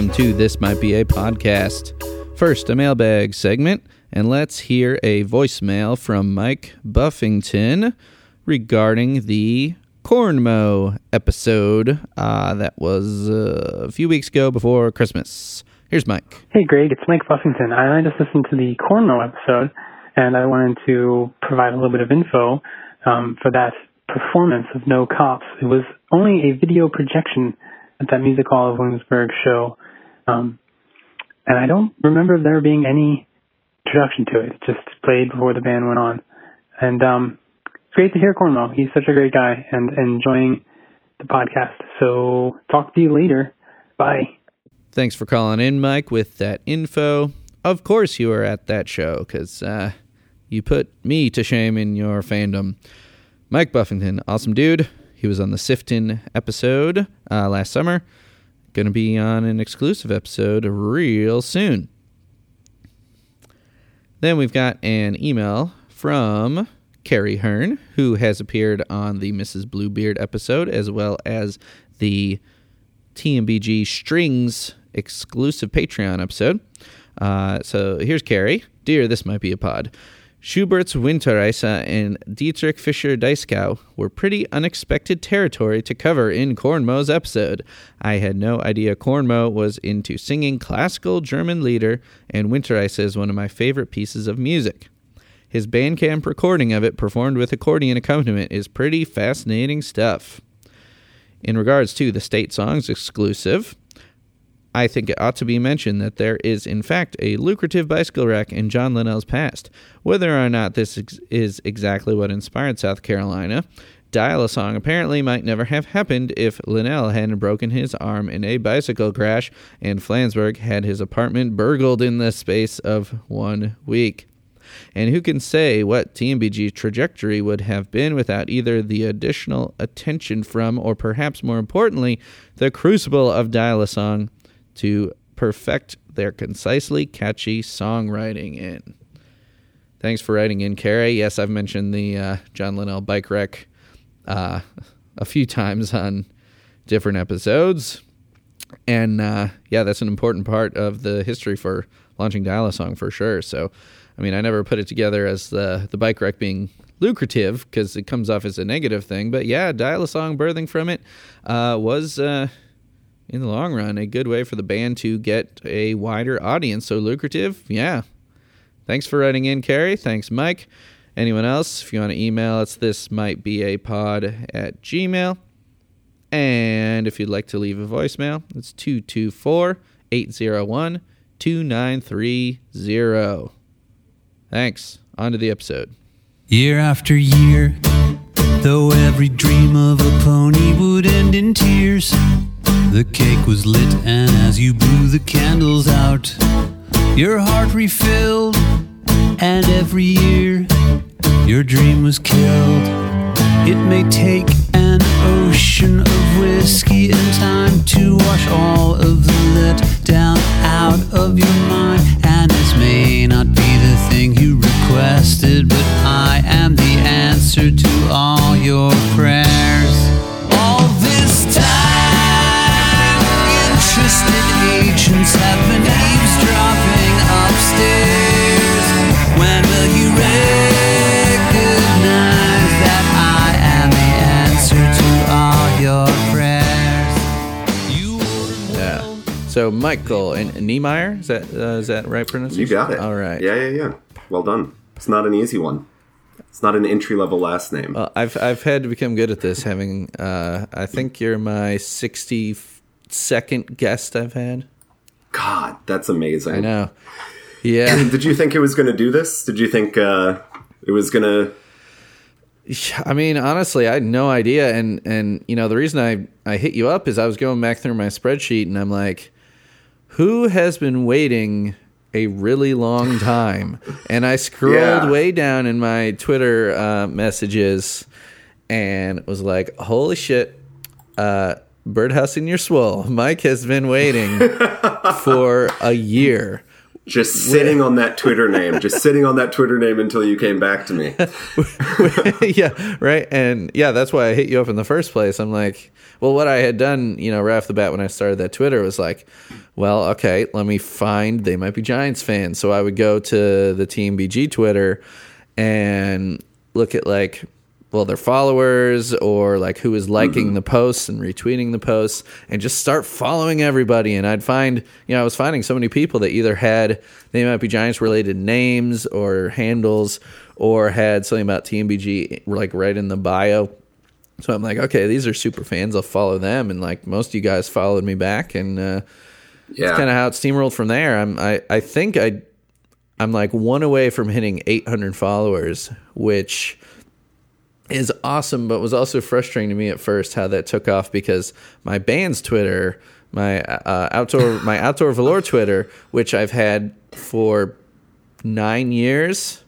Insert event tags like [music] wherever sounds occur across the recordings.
Welcome to This Might Be a Podcast. First, a mailbag segment, and let's hear a voicemail from Mike Buffington regarding the Cornmo episode uh, that was uh, a few weeks ago before Christmas. Here's Mike. Hey, Greg, it's Mike Buffington. I just listened to the Cornmo episode, and I wanted to provide a little bit of info um, for that performance of No Cops. It was only a video projection at that Music Hall of Williamsburg show, um, and I don't remember there being any introduction to it. It just played before the band went on, and um, it's great to hear Cornmo. He's such a great guy, and enjoying the podcast. So talk to you later. Bye. Thanks for calling in, Mike, with that info. Of course, you were at that show because uh, you put me to shame in your fandom. Mike Buffington, awesome dude. He was on the Sifton episode uh, last summer. Going to be on an exclusive episode real soon. Then we've got an email from Carrie Hearn, who has appeared on the Mrs. Bluebeard episode as well as the TMBG Strings exclusive Patreon episode. Uh, so here's Carrie. Dear, this might be a pod. Schubert's Winterreise and Dietrich Fischer Dieskau were pretty unexpected territory to cover in Cornmo's episode. I had no idea Cornmo was into singing classical German lieder, and Winterreise is one of my favorite pieces of music. His Bandcamp recording of it, performed with accordion accompaniment, is pretty fascinating stuff. In regards to the State Songs exclusive, I think it ought to be mentioned that there is, in fact, a lucrative bicycle rack in John Linnell's past. Whether or not this ex- is exactly what inspired South Carolina, Dial a Song apparently might never have happened if Linnell hadn't broken his arm in a bicycle crash and Flansburgh had his apartment burgled in the space of one week. And who can say what TMBG's trajectory would have been without either the additional attention from, or perhaps more importantly, the crucible of Dial a Song to perfect their concisely catchy songwriting in. Thanks for writing in, Carrie. Yes, I've mentioned the uh, John Linnell bike wreck uh, a few times on different episodes. And uh, yeah, that's an important part of the history for launching Dial a Song for sure. So, I mean, I never put it together as the, the bike wreck being lucrative because it comes off as a negative thing. But yeah, Dial a Song birthing from it uh, was uh, in the long run, a good way for the band to get a wider audience. So lucrative, yeah. Thanks for writing in, Carrie. Thanks, Mike. Anyone else? If you want to email, it's this might be a pod at Gmail. And if you'd like to leave a voicemail, it's 224 801 2930. Thanks. On to the episode. Year after year, though every dream of a pony would end in tears, the cake was lit, and as you blew the candles out, your heart refilled, and every year your dream was killed. It may take an ocean of whiskey and time to wash all of the letdown out of your mind, and this may not be the thing you requested, but I am the answer to all your prayers. So Michael and Niemeyer, is that uh, is that right pronunciation? You got it. All right. Yeah, yeah, yeah. Well done. It's not an easy one. It's not an entry level last name. Well, I've I've had to become good at this. Having uh, I think you're my sixty second guest I've had. God, that's amazing. I know. Yeah. [clears throat] Did you think it was going to do this? Did you think uh, it was going to? I mean, honestly, I had no idea, and and you know the reason I I hit you up is I was going back through my spreadsheet, and I'm like, who has been waiting a really long time? And I scrolled Yeah. way down in my Twitter uh, messages, and was like, holy shit, uh, birdhouse in your swole. Mike has been waiting [laughs] for a year. Just sitting on that Twitter name, just sitting on that Twitter name until you came back to me. [laughs] yeah, right. And yeah, that's why I hit you up in the first place. I'm like, well, what I had done, you know, right off the bat when I started that Twitter was like, well, okay, let me find they might be Giants fans. So I would go to the TMBG Twitter and look at like well their followers or like who is liking the posts and retweeting the posts and just start following everybody. And i'd find you know i was finding so many people that either had they might be giants related names or handles or had something about tmbg like right in the bio. So i'm like okay these are super fans. I'll follow them. And like most of you guys followed me back. And uh Yeah. kind of how it steamrolled from there. I'm I I think I I'm like one away from hitting 800 followers, which is awesome, but was also frustrating to me at first how that took off because my band's Twitter, my uh, outdoor [laughs] my outdoor velour Twitter, which I've had for nine years,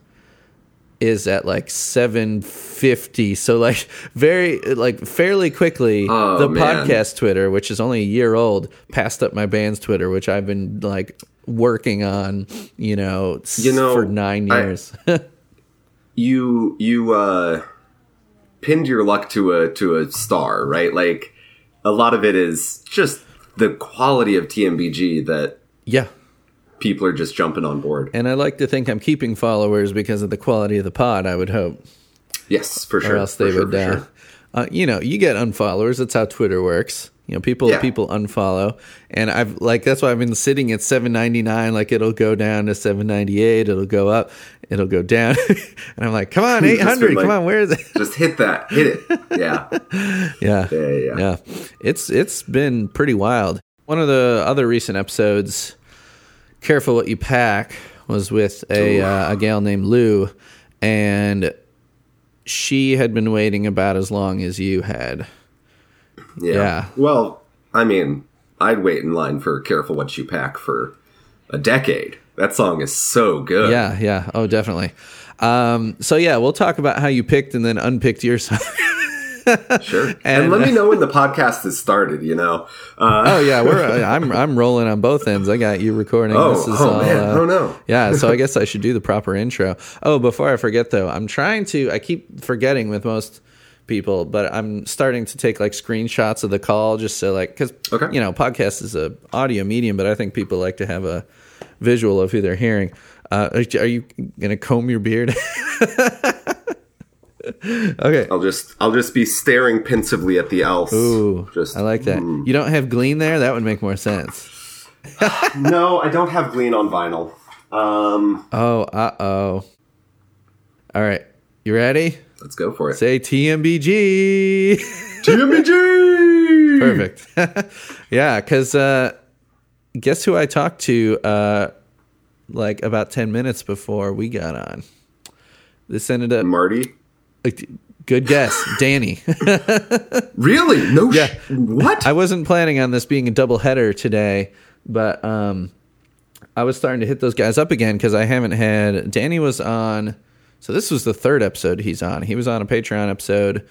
is at like 750 so like very like fairly quickly Oh, the man. podcast twitter which is only a year old passed up my band's twitter which i've been like working on you know, You know, for nine I- years [laughs] you you uh pinned your luck to a to a star, right? Like a lot of it is just the quality of TMBG that yeah people are just jumping on board. and i like to think i'm keeping followers because of the quality of the pod i would hope Yes, for sure. or else they sure, would for uh, sure. uh, you know you get unfollowers that's how twitter works you know people Yeah. people unfollow. And i've like that's why i've been sitting at 799 like it'll go down to 798 it'll go up it'll go down. [laughs] And i'm like come on 800 been come like- on where is it? Just hit that, hit it. [laughs] Yeah, yeah. Yeah, yeah. yeah. It's it's been pretty wild. One of the other recent episodes careful what you pack was with a uh, a gal named lou and she had been waiting about as long as you had yeah. Yeah. Well, I mean, I'd wait in line for "Careful What You Pack" for a decade. That song is so good. Yeah, yeah. Oh, definitely. Um, so yeah, we'll talk about how you picked and then unpicked your [laughs] song. sure. [laughs] And, And- let me know when the podcast has started. You know. Uh, [laughs] oh yeah, we're I'm I'm rolling on both ends. I got you recording. Oh, this is oh, all, man. uh, Oh, no. Yeah, so I guess I should do the proper intro. Oh, before I forget though, I'm trying to. I keep forgetting with most people, but I'm starting to take like screenshots of the call just so like because Okay. you know podcast is a audio medium, but I think people like to have a visual of who they're hearing. Uh, are are you gonna comb your beard? [laughs] okay. I'll just I'll just be staring pensively at the else. Ooh, just I like that. You don't have Glean there? That would make more sense. [laughs] no, I don't have Glean on vinyl. Um, Oh, uh oh. All right. You ready? Let's go for it. Say TMBG. [laughs] TMBG. Perfect. [laughs] yeah, because uh, guess who I talked to uh, like about 10 minutes before we got on? This ended up. Marty. like, Good guess. [laughs] Danny. Really? No. Yeah. Sh- what? I wasn't planning on this being a double header today, but um, I was starting to hit those guys up again because I haven't had. Danny was on. So this was the third episode he's on. He was on a Patreon episode,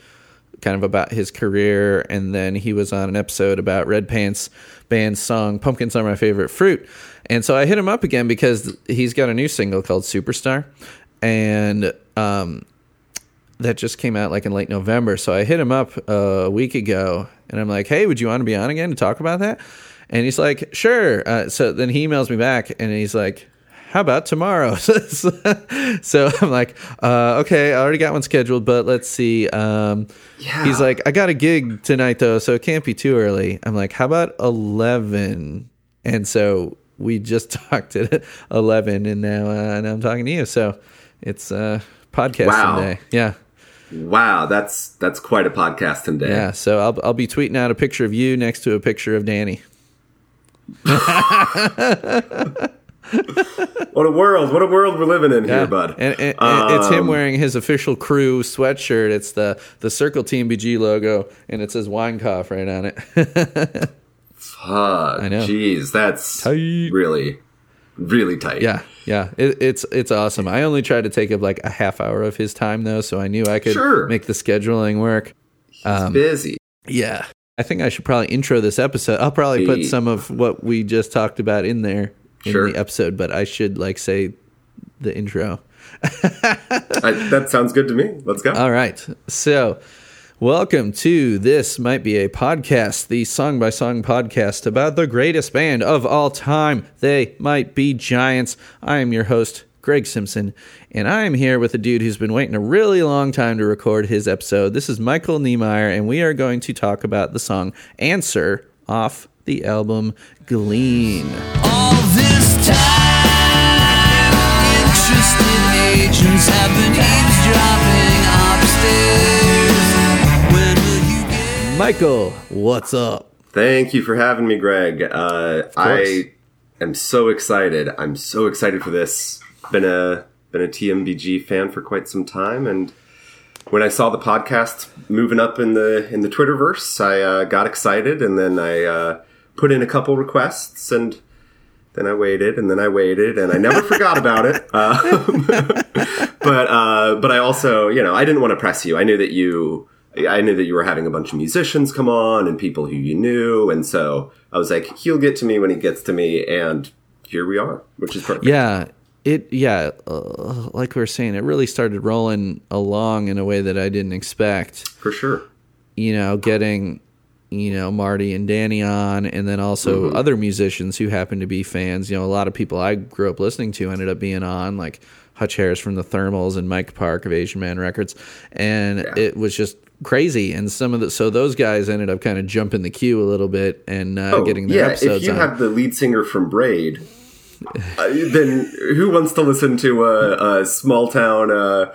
kind of about his career, and then he was on an episode about Red Pants band's song "Pumpkins Are My Favorite Fruit." And so I hit him up again because he's got a new single called "Superstar," and um, that just came out like in late November. So I hit him up uh, a week ago and I'm like, hey, would you want to be on again to talk about that? And he's like, sure. Uh, so then he emails me back and he's like, how about tomorrow? [laughs] so I'm like, uh, okay, I already got one scheduled, but let's see. Um, Yeah. He's like, I got a gig tonight though, so it can't be too early. I'm like, how about 11? And so we just [laughs] talked at 11 and now, uh, now I'm talking to you. So it's uh, podcasting Wow. day. Yeah. wow, that's that's quite a podcast today. Yeah, so I'll I'll be tweeting out a picture of you next to a picture of Danny. [laughs] [laughs] What a world! What a world we're living in Yeah. here, bud. And, and- and it's him Um, wearing his official crew sweatshirt. It's the the Circle TMBG logo, and it says Weinkauf right on it. [laughs] Fuck. I know. Jeez, that's Tight. really, really tight. yeah, yeah, it, it's it's awesome. I only tried to take up like a half hour of his time though, so I knew I could Sure. make the scheduling work. He's busy. Yeah, I think I should probably intro this episode. I'll probably put some of what we just talked about in there in Sure. the episode, but I should like say the intro. [laughs] I, that sounds good to me. Let's go. All right. So, welcome to This Might Be a Podcast, the song by song podcast about the greatest band of all time. They might be giants. I am your host, Greg Simpson, and I am here with a dude who's been waiting a really long time to record his episode. This is Michael Niemeyer, and we are going to talk about the song Answer off the album Glean. All this time, interested agents have been eavesdropping upstairs. When will you get? Michael, what's up? Thank you for having me, Greg. Uh. I am so excited. I'm so excited for this. Been a been a TMBG fan for quite some time, and when I saw the podcast moving up in the in the Twitterverse, I uh, got excited, and then I uh, put in a couple requests, and then I waited, and then I waited, and I never forgot about it. [laughs] Um, [laughs] but uh, but I also, you know, I didn't want to press you. I knew that you. I knew that you were having a bunch of musicians come on and people who you knew, and so I was like, he'll get to me when he gets to me, and here we are, which is perfect. Yeah, it yeah, uh, like we were saying, it really started rolling along in a way that I didn't expect. for sure. You know, getting you know Marty and Danny on, and then also other musicians who happen to be fans. You know, a lot of people I grew up listening to ended up being on, like Hutch Harris from the Thermals and Mike Park of Asian Man Records, and it was just crazy. And some of the so those guys ended up kind of jumping the queue a little bit and uh, Oh, getting their yeah, episodes if you on. have the lead singer from Braid, [laughs] uh, then who wants to listen to a, a small town uh,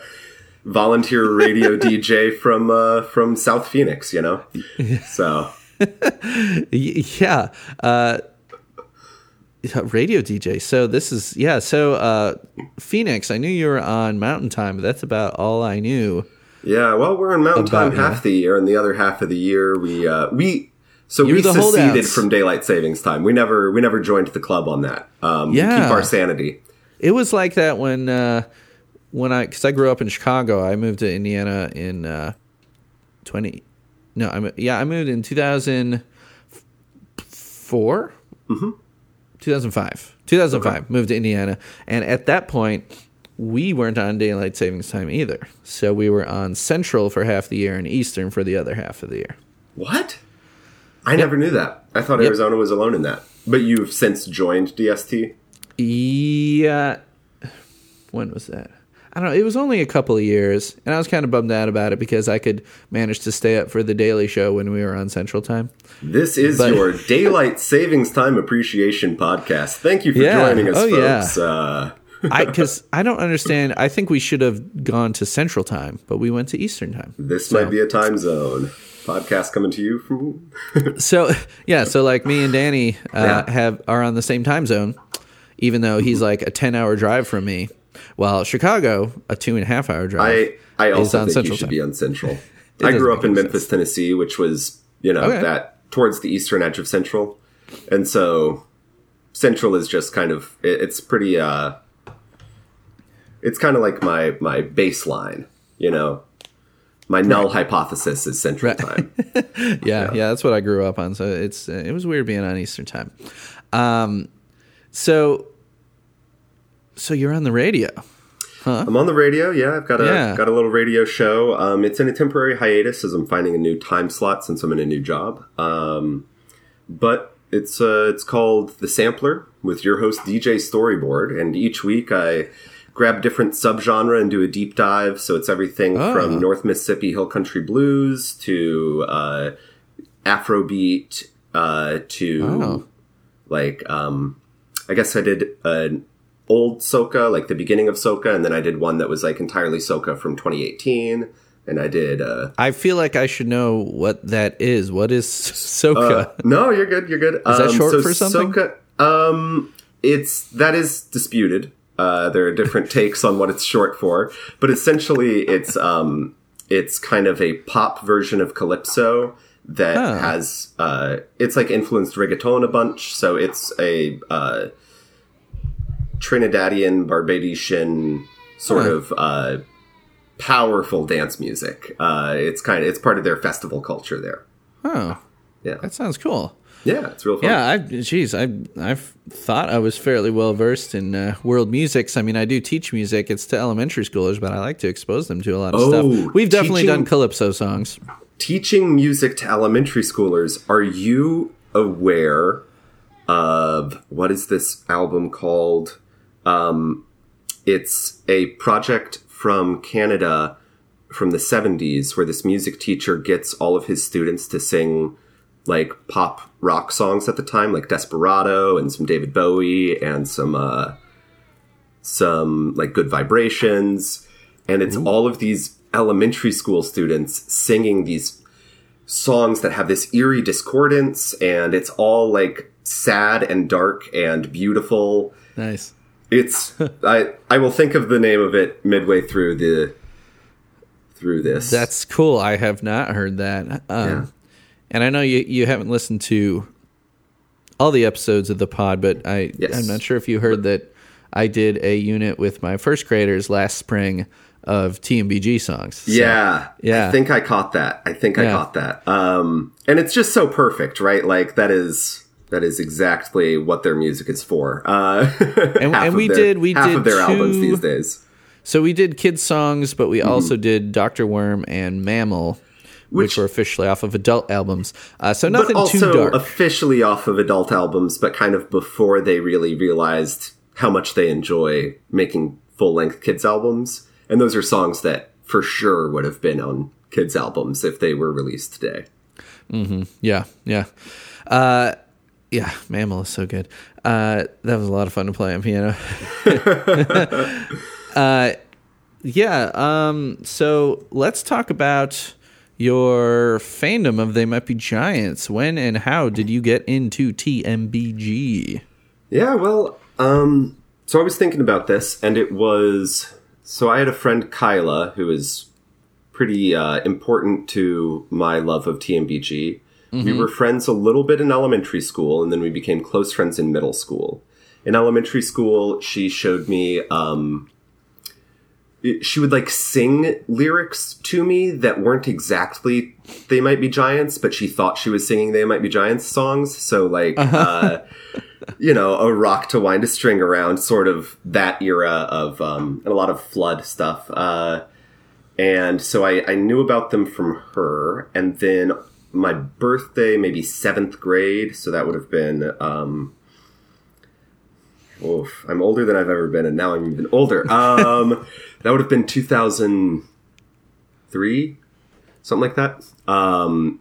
volunteer radio [laughs] DJ from uh, from South Phoenix? You know, so [laughs] yeah uh radio dj so this is yeah so uh phoenix i knew you were on mountain time but that's about all i knew yeah. Well, we're on Mountain Time half the year, and the other half of the year we uh, we. So You're we seceded holdouts. from daylight savings time. We never we never joined the club on that. Um, we Yeah. keep our sanity. it was like that when uh when i because i grew up in chicago i moved to indiana in uh 20 no I'm yeah i moved in 2004 mm-hmm 2005 2005 moved to indiana and at that point we weren't on daylight savings time either so we were on central for half the year and eastern for the other half of the year What? I never knew that. I thought Yep. Arizona was alone in that. But you've since joined DST. Yeah. When was that? I don't know. It was only a couple of years, and I was kind of bummed out about it because I could manage to stay up for the Daily Show when we were on Central Time. This is But- your [laughs] daylight savings time appreciation podcast. Thank you for Yeah. joining us, Oh, yeah. folks. Uh, [laughs] I because I don't understand. I think we should have gone to Central Time, but we went to Eastern Time. this So- might be a time zone podcast coming to you from. [laughs] So yeah, so like me and Danny uh, Yeah. have are on the same time zone, even though he's like a ten hour drive from me, while Chicago a two and a half hour drive. I I also think Central you should Time. be on Central. [laughs] I grew up in Memphis, Tennessee, which was you know Okay. that towards the eastern edge of Central, and so Central is just kind of it, it's pretty. uh It's kind of like my my baseline, you know. My null hypothesis is Central Time. [laughs] yeah, yeah, that's what I grew up on. So it's it was weird being on Eastern time. Um, so so you're on the radio. I'm on the radio. Yeah, I've got a Yeah. got a little radio show. Um, it's in a temporary hiatus as I'm finding a new time slot since I'm in a new job. Um, but it's uh, it's called the Sampler with your host DJ Storyboard, and each week I grab different subgenre and do a deep dive. So it's everything Oh. from North Mississippi Hill Country Blues to uh, Afrobeat uh, to Oh. like um I guess I did an old soca, like the beginning of soca, and then I did one that was like entirely soca from 2018, and I did uh, I feel like I should know what that is. What is [laughs] soca? uh no, you're good, you're good. [laughs] Is that short for something? Soca, um, it's that is disputed. Uh, there are different [laughs] takes on what it's short for, but essentially, it's um, it's kind of a pop version of calypso that Huh. has uh, it's like influenced reggaeton a bunch. So it's a uh, Trinidadian, Barbadian sort of uh, powerful dance music. Uh, it's kind of it's part of their festival culture there. oh, Yeah. that sounds cool. Yeah, it's real fun. Yeah, I geez, I I've thought I was fairly well versed in uh, world musics. I mean, I do teach music. It's to elementary schoolers, but I like to expose them to a lot of Oh, stuff. We've definitely teaching- done calypso songs. teaching music to elementary schoolers, are you aware of what is this album called? Um, it's a project from Canada from the 70s where this music teacher gets all of his students to sing like pop rock songs at the time, like Desperado and some David Bowie and some uh, some like Good Vibrations, and it's all of these elementary school students singing these songs that have this eerie discordance, and it's all like sad and dark and beautiful. Nice. It's [laughs] I I will think of the name of it midway through the through this. That's cool. I have not heard that. Um, Yeah. And I know you, you haven't listened to all the episodes of the pod, but I, Yes. I'm not sure if you heard that I did a unit with my first graders last spring of TMBG songs. So, yeah, yeah. I think I caught that. I think I caught that. Um, and it's just so perfect, right? Like that is that is exactly what their music is for. Uh, [laughs] And- and we their- did- we half did of their albums these days. So we did kids songs, but we Mm-hmm. also did Dr. Worm and Mammal, which, Which- were officially off of adult albums. Uh, so but nothing too dark. officially off of adult albums, but kind of before they really realized how much they enjoy making full length kids albums. And those are songs that for sure would have been on kids albums if they were released today. Yeah, yeah. Uh, yeah, Mammal is so good. Uh, that was a lot of fun to play on piano. [laughs] uh, yeah, um, so let's talk about your fandom of They Might Be Giants. When and how did you get into TMBG? Yeah, well, um, so I was thinking about this, and it was so I had a friend Kyla who is pretty uh, important to my love of TMBG. We were friends a little bit in elementary school, and then we became close friends in middle school. In elementary school, she showed me. Um, she would like sing lyrics to me that weren't exactly "They Might Be Giants," but she thought she was singing "They Might Be Giants" songs. So like. Uh, you know, a rock to wind a string around, sort of that era of, um, and a lot of flood stuff. Uh, and so I, I knew about them from her. And then my birthday, maybe seventh grade, so that would have been, um, oof, I'm older than I've ever been, and now I'm even older. Um, [laughs] that would have been 2003, something like that. Um,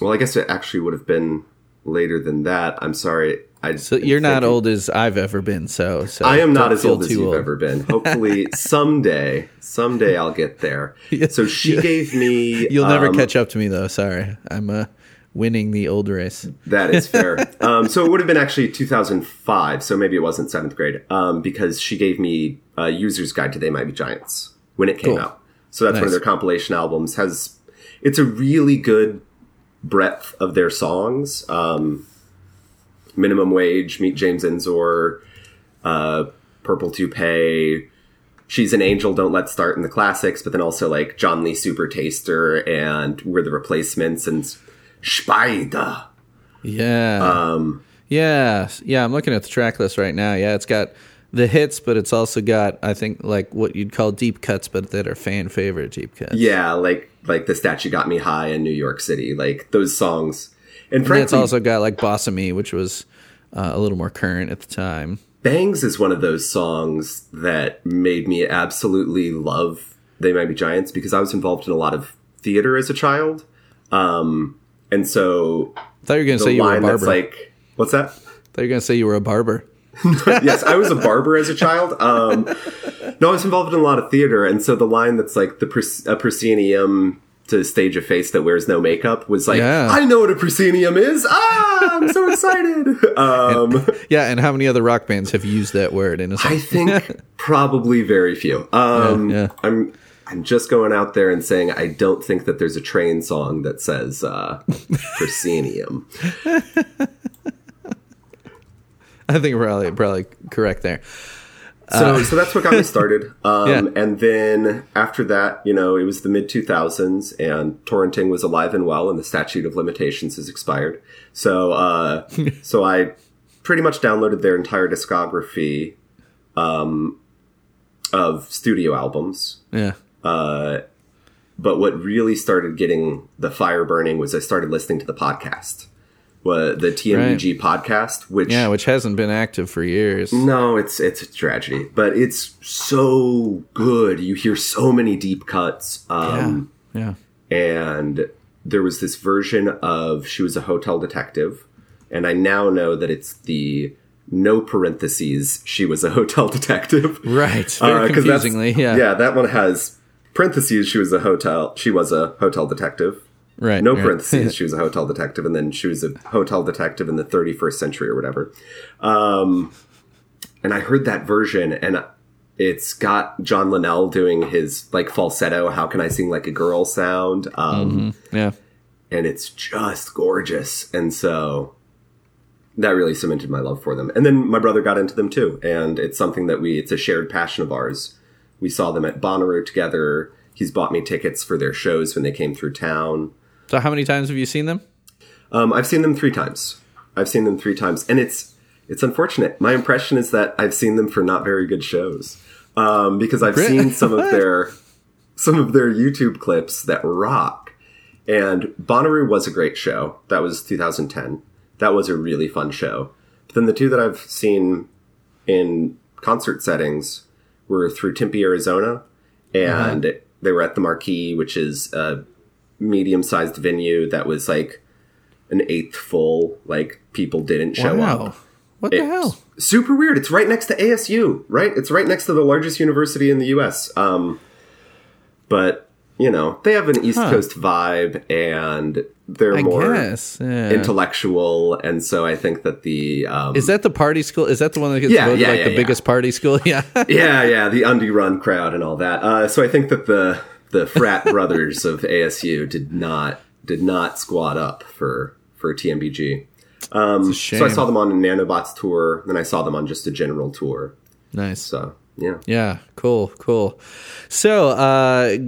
well, I guess it actually would have been later than that. I'm sorry. I, So you're not old as I've ever been, so, so I am not as old as you've old. ever been. [laughs] Hopefully, someday, someday I'll get there. [laughs] So she gave me. You'll never um, catch up to me though. Sorry, I'm uh, winning the old race. That is fair. [laughs] um, so it would have been actually 2005. So maybe it wasn't seventh grade um, because she gave me a user's guide to They Might Be Giants when it came Cool. out. So that's one of their compilation albums. Has it's a really good breadth of their songs. Um, Minimum Wage, Meet James Ensor, uh, Purple Toupee. She's an Angel, Don't Let Start in the classics, but then also like John Lee Supertaster and We're the Replacements and Spider. Yeah. Um, Yeah, yeah. I'm looking at the track list right now. Yeah, it's got the hits, but it's also got I think like what you'd call deep cuts, but that are fan favorite deep cuts. Yeah, like like the statue got me high in New York City, like those songs. And and it's also got like Boss of Me, which was uh, a little more current at the time. Bangs is one of those songs that made me absolutely love They Might Be Giants because I was involved in a lot of theater as a child. Um, and so I thought you were gonna say you were a barber. like, what's that? I thought you were gonna say you were a barber. [laughs] yes, I was a barber as a child. Um, no, I was involved in a lot of theater, and so the line that's like the a proscenium to stage a face that wears no makeup was like, Yeah. I know what a proscenium is. Ah, I'm so [laughs] excited. Um, Yeah, and how many other rock bands have used that word in a song? I think [laughs] probably very few. Um, Yeah, yeah. I'm I'm just going out there and saying I don't think that there's a train song that says uh, [laughs] proscenium. I think probably probably correct there. So, so that's what got me [laughs] started. Um, Yeah. And then after that, you know, it was the mid 2000s and torrenting was alive and well and the statute of limitations has expired. So, uh, [laughs] so I pretty much downloaded their entire discography, um, of studio albums. Yeah. But what really started getting the fire burning was I started listening to the podcast, the TMUG podcast, which Yeah, which hasn't been active for years. No, it's it's a tragedy, but it's so good. You hear so many deep cuts. Um, yeah. And there was this version of she was a hotel detective, and I now know that it's the no parentheses she was a hotel [laughs] detective. Right. Very Uh, 'cause that's- confusingly. Yeah. yeah, that one has parentheses. She was a hotel. She was a hotel detective. Right. No right. parentheses. [laughs] she was a hotel detective, and then she was a hotel detective in the 31st century or whatever. Um, and I heard that version, and it's got John Linnell doing his like falsetto. How can I sing like a girl sound? Um, yeah. and it's just gorgeous. And so that really cemented my love for them. And then my brother got into them too. And it's something that we, it's a shared passion of ours. We saw them at Bonnaroo together. He's bought me tickets for their shows when they came through town. So how many times have you seen them? Um, I've seen them three times. I've seen them three times. And it's, it's unfortunate. My impression is that I've seen them for not very good shows. Um, because I've seen some of [laughs] their, some of their YouTube clips that rock. And Bonnaroo was a great show. That was 2010. That was a really fun show. But then the two that I've seen in concert settings were through Tempe, Arizona, and they were at the Marquee, which is a medium-sized venue that was like an eighth full. Like people didn't show wow. up. What the It's hell? Super weird. It's right next to ASU, right? It's right next to the largest university in the U.S. Um, but you know, they have an East Huh. Coast vibe, and they're I more guess. Yeah. intellectual, and so I think that the um, Is that the party school? Is that the one that gets Yeah, voted yeah, like the biggest party school? [laughs] Yeah. yeah, yeah, the undie run crowd and all that. Uh, so I think that the the frat brothers of ASU did not did not squat up for for TMBG. Um, so I saw them on a Nanobots tour, then I saw them on just a general tour. nice. So yeah, Yeah, cool, cool. So, uh,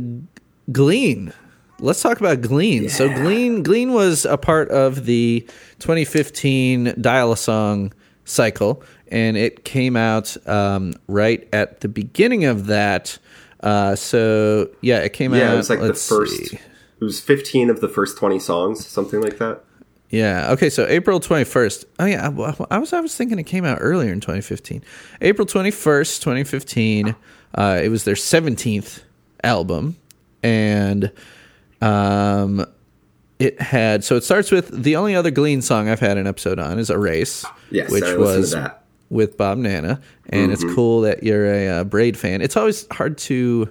Glean. Let's talk about Glean. So, Glean, Glean was a part of the 2015 Dial a Song cycle, and it came out um, right at the beginning of that. Uh, so, yeah, it came out. yeah, it was like the first. see. It was fifteen of the first twenty songs, something like that. Yeah. Okay. So April twenty first. Oh yeah. well, I was I was thinking it came out earlier in twenty fifteen. April twenty first, twenty fifteen. Uh, it was their seventeenth album, and um, it had so it starts with the only other Glean song I've had an episode on is "Erase," Yes, which I was. With Bob Nanna, and Mm-hmm. it's cool that you're a uh, Braid fan. It's always hard to.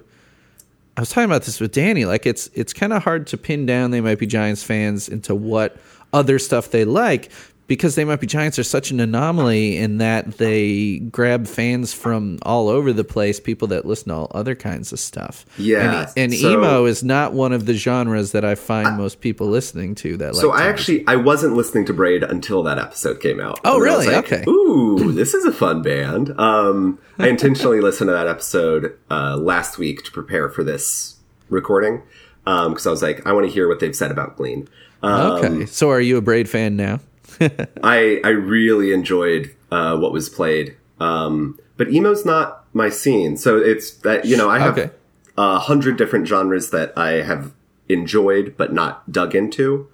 I was talking about this with Danny. Like it's it's kind of hard to pin down. They might be Giants fans into what other stuff they like because they might be Giants are such an anomaly in that they grab fans from all over the place. People that listen to all other kinds of stuff. Yeah, and, and so- emo is not one of the genres that I find most people listening to. That So like I actually I wasn't listening to Braid until that episode came out. Oh, And then I was really? like, Okay. Ooh, this is a fun band. Um, I intentionally [laughs] listened to that episode uh, last week to prepare for this recording because I was like, I want to hear what they've said about Glean. Um, okay. So are you a Braid fan now? I I really enjoyed uh, what was played, um, but emo's not my scene. So it's that you know I have Okay. a hundred different genres that I have enjoyed but not dug into.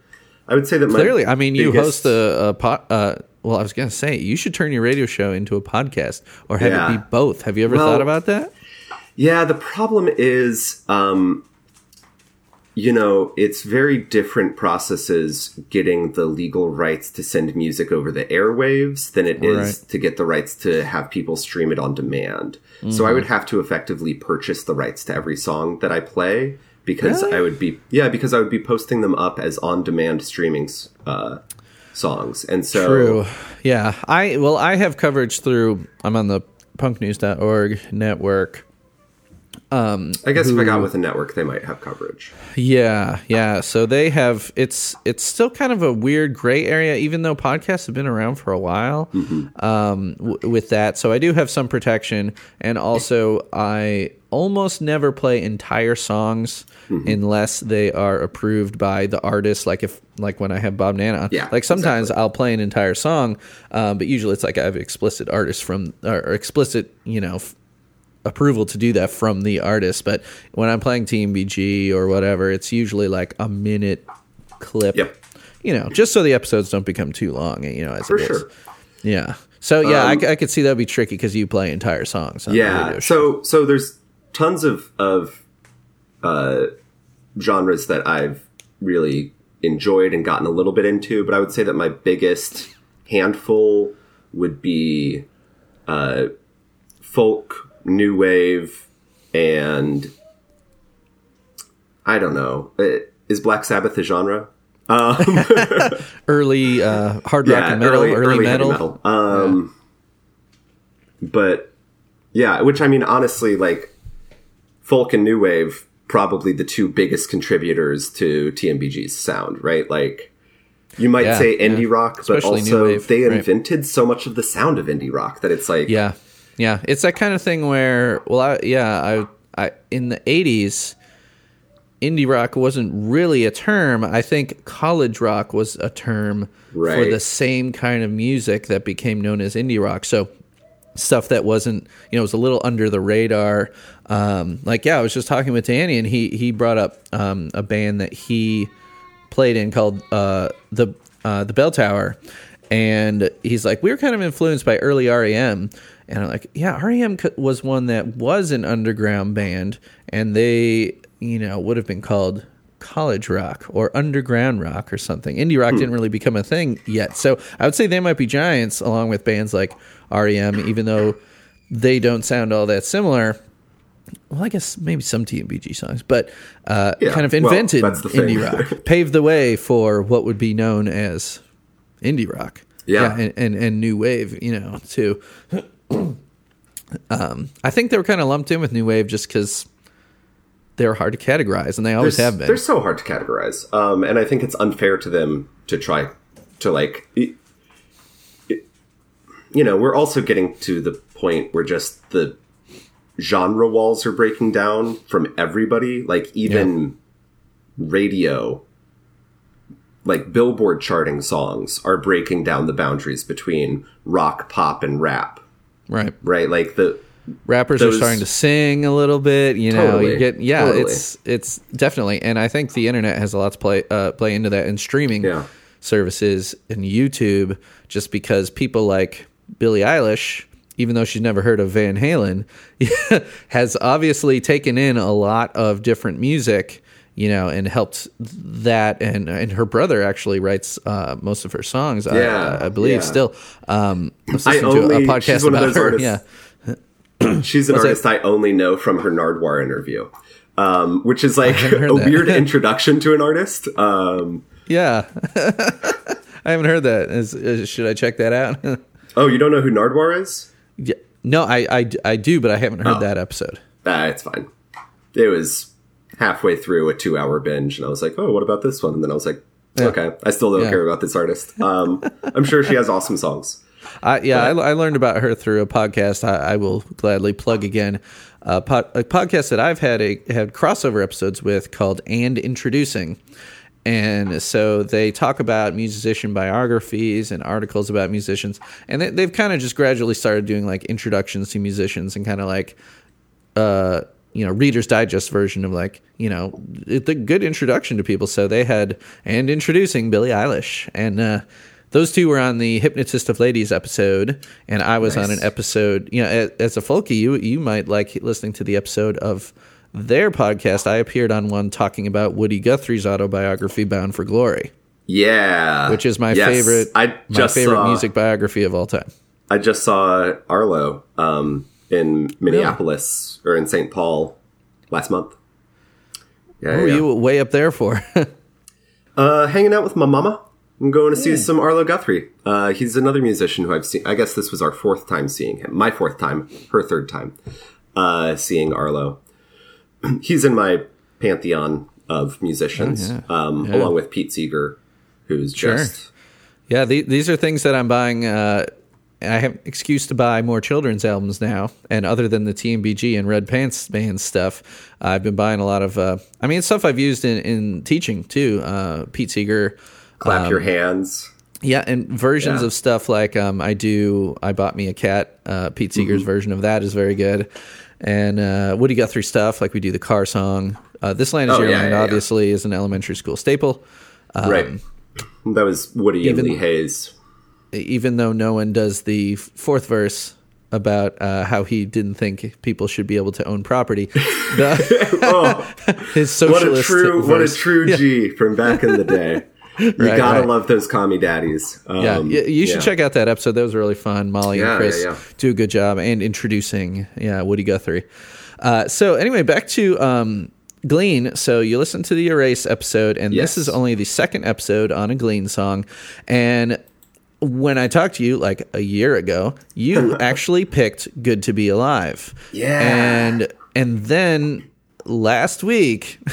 I would say that my Clearly, I mean, you biggest- host a, a pot. Uh, well, I was going to say you should turn your radio show into a podcast, or have Yeah. it be both. Have you ever Well- thought about that? Yeah, the problem is, um, you know, it's very different processes getting the legal rights to send music over the airwaves than it is to get the rights to have people stream it on demand. So I would have to effectively purchase the rights to every song that I play because Really? I would be yeah because I would be posting them up as on demand streaming uh, songs, and so True. Yeah. I well, I have coverage through. I'm on the punknews.org network, I guess if I got with a network, they might have coverage. Yeah, yeah. So they have it's it's still kind of a weird gray area, even though podcasts have been around for a while. Um, w- with that, so I do have some protection, and also I almost never play entire songs unless they are approved by the artist. Like if like when I have Bob Nanna, on. Yeah, like sometimes I'll play an entire song, um, but usually it's like I have explicit artists from or explicit, you know. F- approval to do that from the artist. But when I'm playing TMBG or whatever, it's usually like a minute clip. Yep. You know, just so the episodes don't become too long. You know, as For it is. sure. Um, Yeah. So yeah, I, I could see that'd be tricky because you play entire songs. On Yeah. So so there's tons of of uh, genres that I've really enjoyed and gotten a little bit into, but I would say that my biggest handful would be uh, folk, new wave, and I don't know. Uh, Is Black Sabbath a genre? [laughs] early uh, hard rock and metal, early, heavy metal. Um, but yeah, which I mean, honestly, like folk and new wave, probably the two biggest contributors to TMBG's sound, right? Like you might Yeah, say indie yeah. rock, but Especially also wave, they right. invented so much of the sound of indie rock that it's like, Yeah, yeah. It's that kind of thing where, well, I, yeah, I, I in the '80s, indie rock wasn't really a term. I think college rock was a term for the same kind of music that became known as indie rock. So stuff that wasn't, you know, was a little under the radar. Um, like, yeah, I was just talking with Danny, and he he brought up um, a band that he played in called uh, the uh, the Bell Tower, and he's like, we were kind of influenced by early REM, and I'm like, yeah, REM was one that was an underground band, and they, you know, would have been called college rock or underground rock or something. Indie rock didn't really become a thing yet, so I would say they might be giants along with bands like REM, even though they don't sound all that similar well, I guess maybe some TMBG songs, but uh, Yeah, kind of well, invented the indie rock, [laughs] paved the way for what would be known as indie rock. Yeah. and, and, and new wave, you know, too. [laughs] [clears throat] um, I think they were kind of lumped in with new wave just because they were hard to categorize, and they always they're, have been. they're so hard to categorize. Um, and I think it's unfair to them to try to like, it- it- you know, we're also getting to the point where just the genre walls are breaking down from everybody. Like even radio, like Billboard charting songs are breaking down the boundaries between rock, pop, and rap. Right, Right? Like the rappers are starting to sing a little bit. You know, Totally, you get yeah, totally. it's it's definitely, and I think the internet has a lot to play uh, play into that, and streaming Yeah. services and YouTube, just because people like Billie Eilish, even though she's never heard of Van Halen, [laughs] has obviously taken in a lot of different music. You know, and helped that, and and her brother actually writes uh, most of her songs. I- Yeah, I, I believe yeah. still. Um, I was I listening to a podcast she's one of about those her. artists- Yeah, [clears throat] She's an What's artist I only know from her Nardwuar interview, um, which is [laughs] like a weird [laughs] introduction to an artist. Um, Yeah, [laughs] I haven't heard that. Is, is- should I check that out? oh, you don't know who Nardwuar is? yeah. No, I, I, I do, but I haven't heard Oh. that episode. Ah, it's fine. It was halfway through a two-hour binge, and I was like, "Oh, what about this one?" And then I was like, "Okay, I still don't Yeah. care about this artist." Um, I'm sure she has awesome songs. I, yeah, I, I learned about her through a podcast. I, I will gladly plug again. A, pod, a podcast that I've had a, had crossover episodes with called "And Introducing," and so they talk about musician biographies and articles about musicians, and they, they've kind of just gradually started doing like introductions to musicians and kind of like uh, you know, Reader's Digest version of like, you know, the good introduction to people. So they had and introducing Billie Eilish, and uh, those two were on the Hypnotist of Ladies episode, and I was on an episode. You know, as, as a folkie, you you might like listening to the episode of their podcast. I appeared on one talking about Woody Guthrie's autobiography, Bound for Glory, Yeah, which is my Yes. favorite, I my just favorite saw, music biography of all time. I just saw Arlo um, in Minneapolis or in St. Paul last month. Yeah, What were yeah. you way up there for? [laughs] Uh, hanging out with my mama. I'm going to see some Arlo Guthrie. Uh, he's another musician who I've seen. I guess this was our fourth time seeing him. My fourth time, her third time, uh, seeing Arlo. [clears throat] he's in my pantheon of musicians, Oh, yeah. um, Yeah. along with Pete Seeger, who's Sure. just Yeah, the, these are things that I'm buying. I have excuse to buy more children's albums now, and other than the TMBG and Red Pants Band stuff, I've been buying a lot of. Uh, I mean, stuff I've used in, in teaching too. Uh, Pete Seeger, clap your hands. yeah, and versions Yeah. of stuff like um, I do. I bought me a cat. Uh, Pete Seeger's Mm-hmm. version of that is very good, and uh, Woody Guthrie stuff like we do the car song. Uh, this land is Oh, your yeah, land. yeah, obviously, is an elementary school staple. right. That was Woody and Lee Hays. Even though no one does the fourth verse about uh, how he didn't think people should be able to own property. [laughs] The, Oh, [laughs] his what a socialist true, what a verse. true G from back in the day. You Right, gotta [laughs] right. love those commie daddies. Um, Yeah, y- you should yeah. check out that episode. That was really fun. Molly Yeah, and Chris yeah, yeah. do a good job and introducing yeah Woody Guthrie. Uh, so anyway, back to um, Glean. So you listen to the Erase episode, and Yes. this is only the second episode on a Glean song. And when I talked to you like a year ago, you [laughs] actually picked "Good to Be Alive." Yeah. and and then last week. [laughs]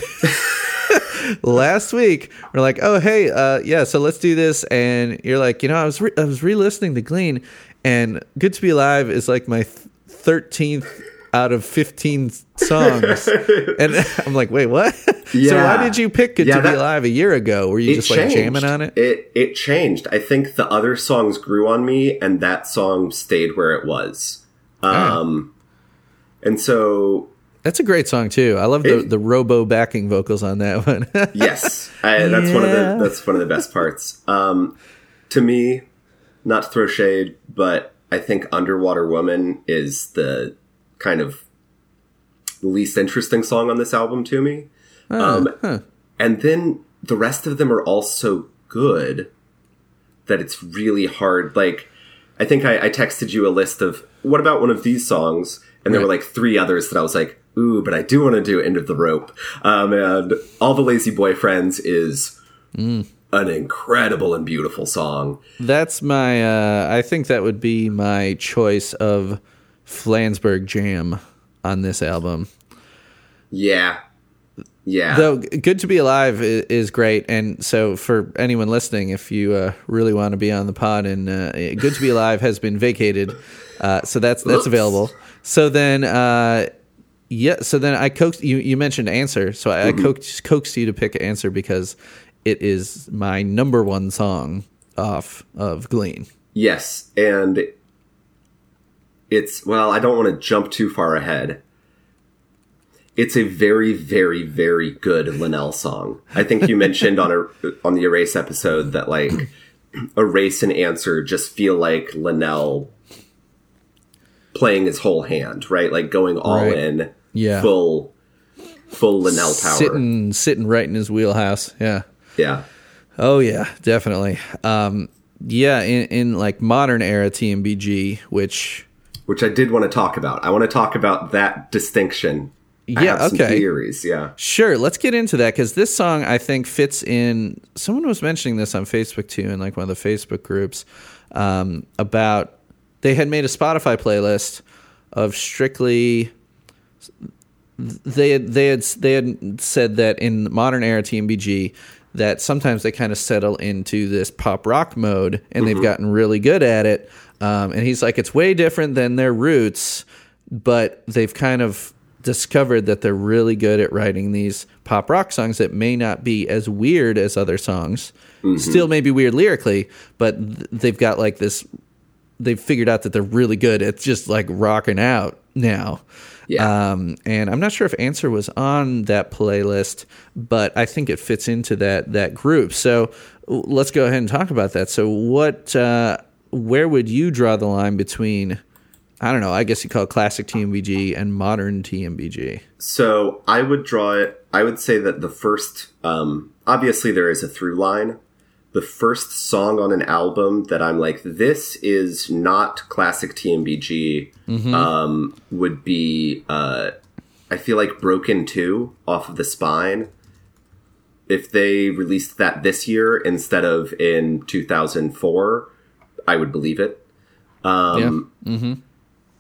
last week we're like oh hey uh yeah so let's do this and you're like you know i was re- i was re-listening to glean and good to be alive is like my th- 13th out of 15 songs. [laughs] And [laughs] i'm like wait what? [laughs] So why did you pick good Yeah, to be that- alive a year ago? Were you It just like jamming on it? It it changed. I think the other songs grew on me, and that song stayed where it was. Um, and so that's a great song too. I love the It- the robo backing vocals on that one. Yes, I, that's one of the that's one of the best parts. Um, to me, not to throw shade, but I think Underwater Woman is the kind of the least interesting song on this album to me. um, And then the rest of them are all so good that it's really hard. Like, I think I, I texted you a list of what about one of these songs, and there were like three others that I was like, ooh, but I do want to do End of the Rope. Um, and All the Lazy Boyfriends is an incredible and beautiful song. That's my. Uh, I think that would be my choice of Flansburgh Jam on this album. Yeah. Yeah. Though "Good to Be Alive" is, great, and so for anyone listening, if you uh, really want to be on the pod, and uh, "Good to Be Alive" has been vacated, uh, so that's that's Oops. available. So then, uh, yeah, so then I coaxed you. You mentioned "Answer," so I, I coaxed, coaxed you to pick "Answer" because it is my number one song off of Glean. Yes, and it's well, I don't want to jump too far ahead. It's a very, very, very good Linnell song. I think you mentioned on a [laughs] on the Erase episode that like [clears throat] Erase and Answer just feel like Linnell playing his whole hand, right? Like going all Right. in, Yeah. full, full Linnell power. sitting sitting right in his wheelhouse. Yeah. Yeah, Oh yeah, definitely. Um, yeah, in, in like modern era TMBG, which which I did want to talk about. I want to talk about that distinction. I Yeah, okay. theories. Yeah. sure, let's get into that because this song I think fits in. Someone was mentioning this on Facebook too, in like one of the Facebook groups um, about they had made a Spotify playlist of strictly. They had they had they had said that in modern era TMBG that sometimes they kind of settle into this pop rock mode and they've gotten really good at it. Um, and he's like, it's way different than their roots, but they've kind of discovered that they're really good at writing these pop rock songs that may not be as weird as other songs. Still may be weird lyrically, but th- they've got like this. They've figured out that they're really good at just like rocking out now. Yeah. Um, and I'm not sure if Answer was on that playlist, but I think it fits into that that group. So let's go ahead and talk about that. So what? Uh, where would you draw the line between? I don't know. I guess you call it classic TMBG and modern TMBG. So I would draw it. I would say that the first, um, obviously, there is a through line. The first song on an album that I'm like, this is not classic TMBG, um, would be, uh, I feel like Broke in Two off of the spine. If they released that this year instead of in 2004, I would believe it. Um,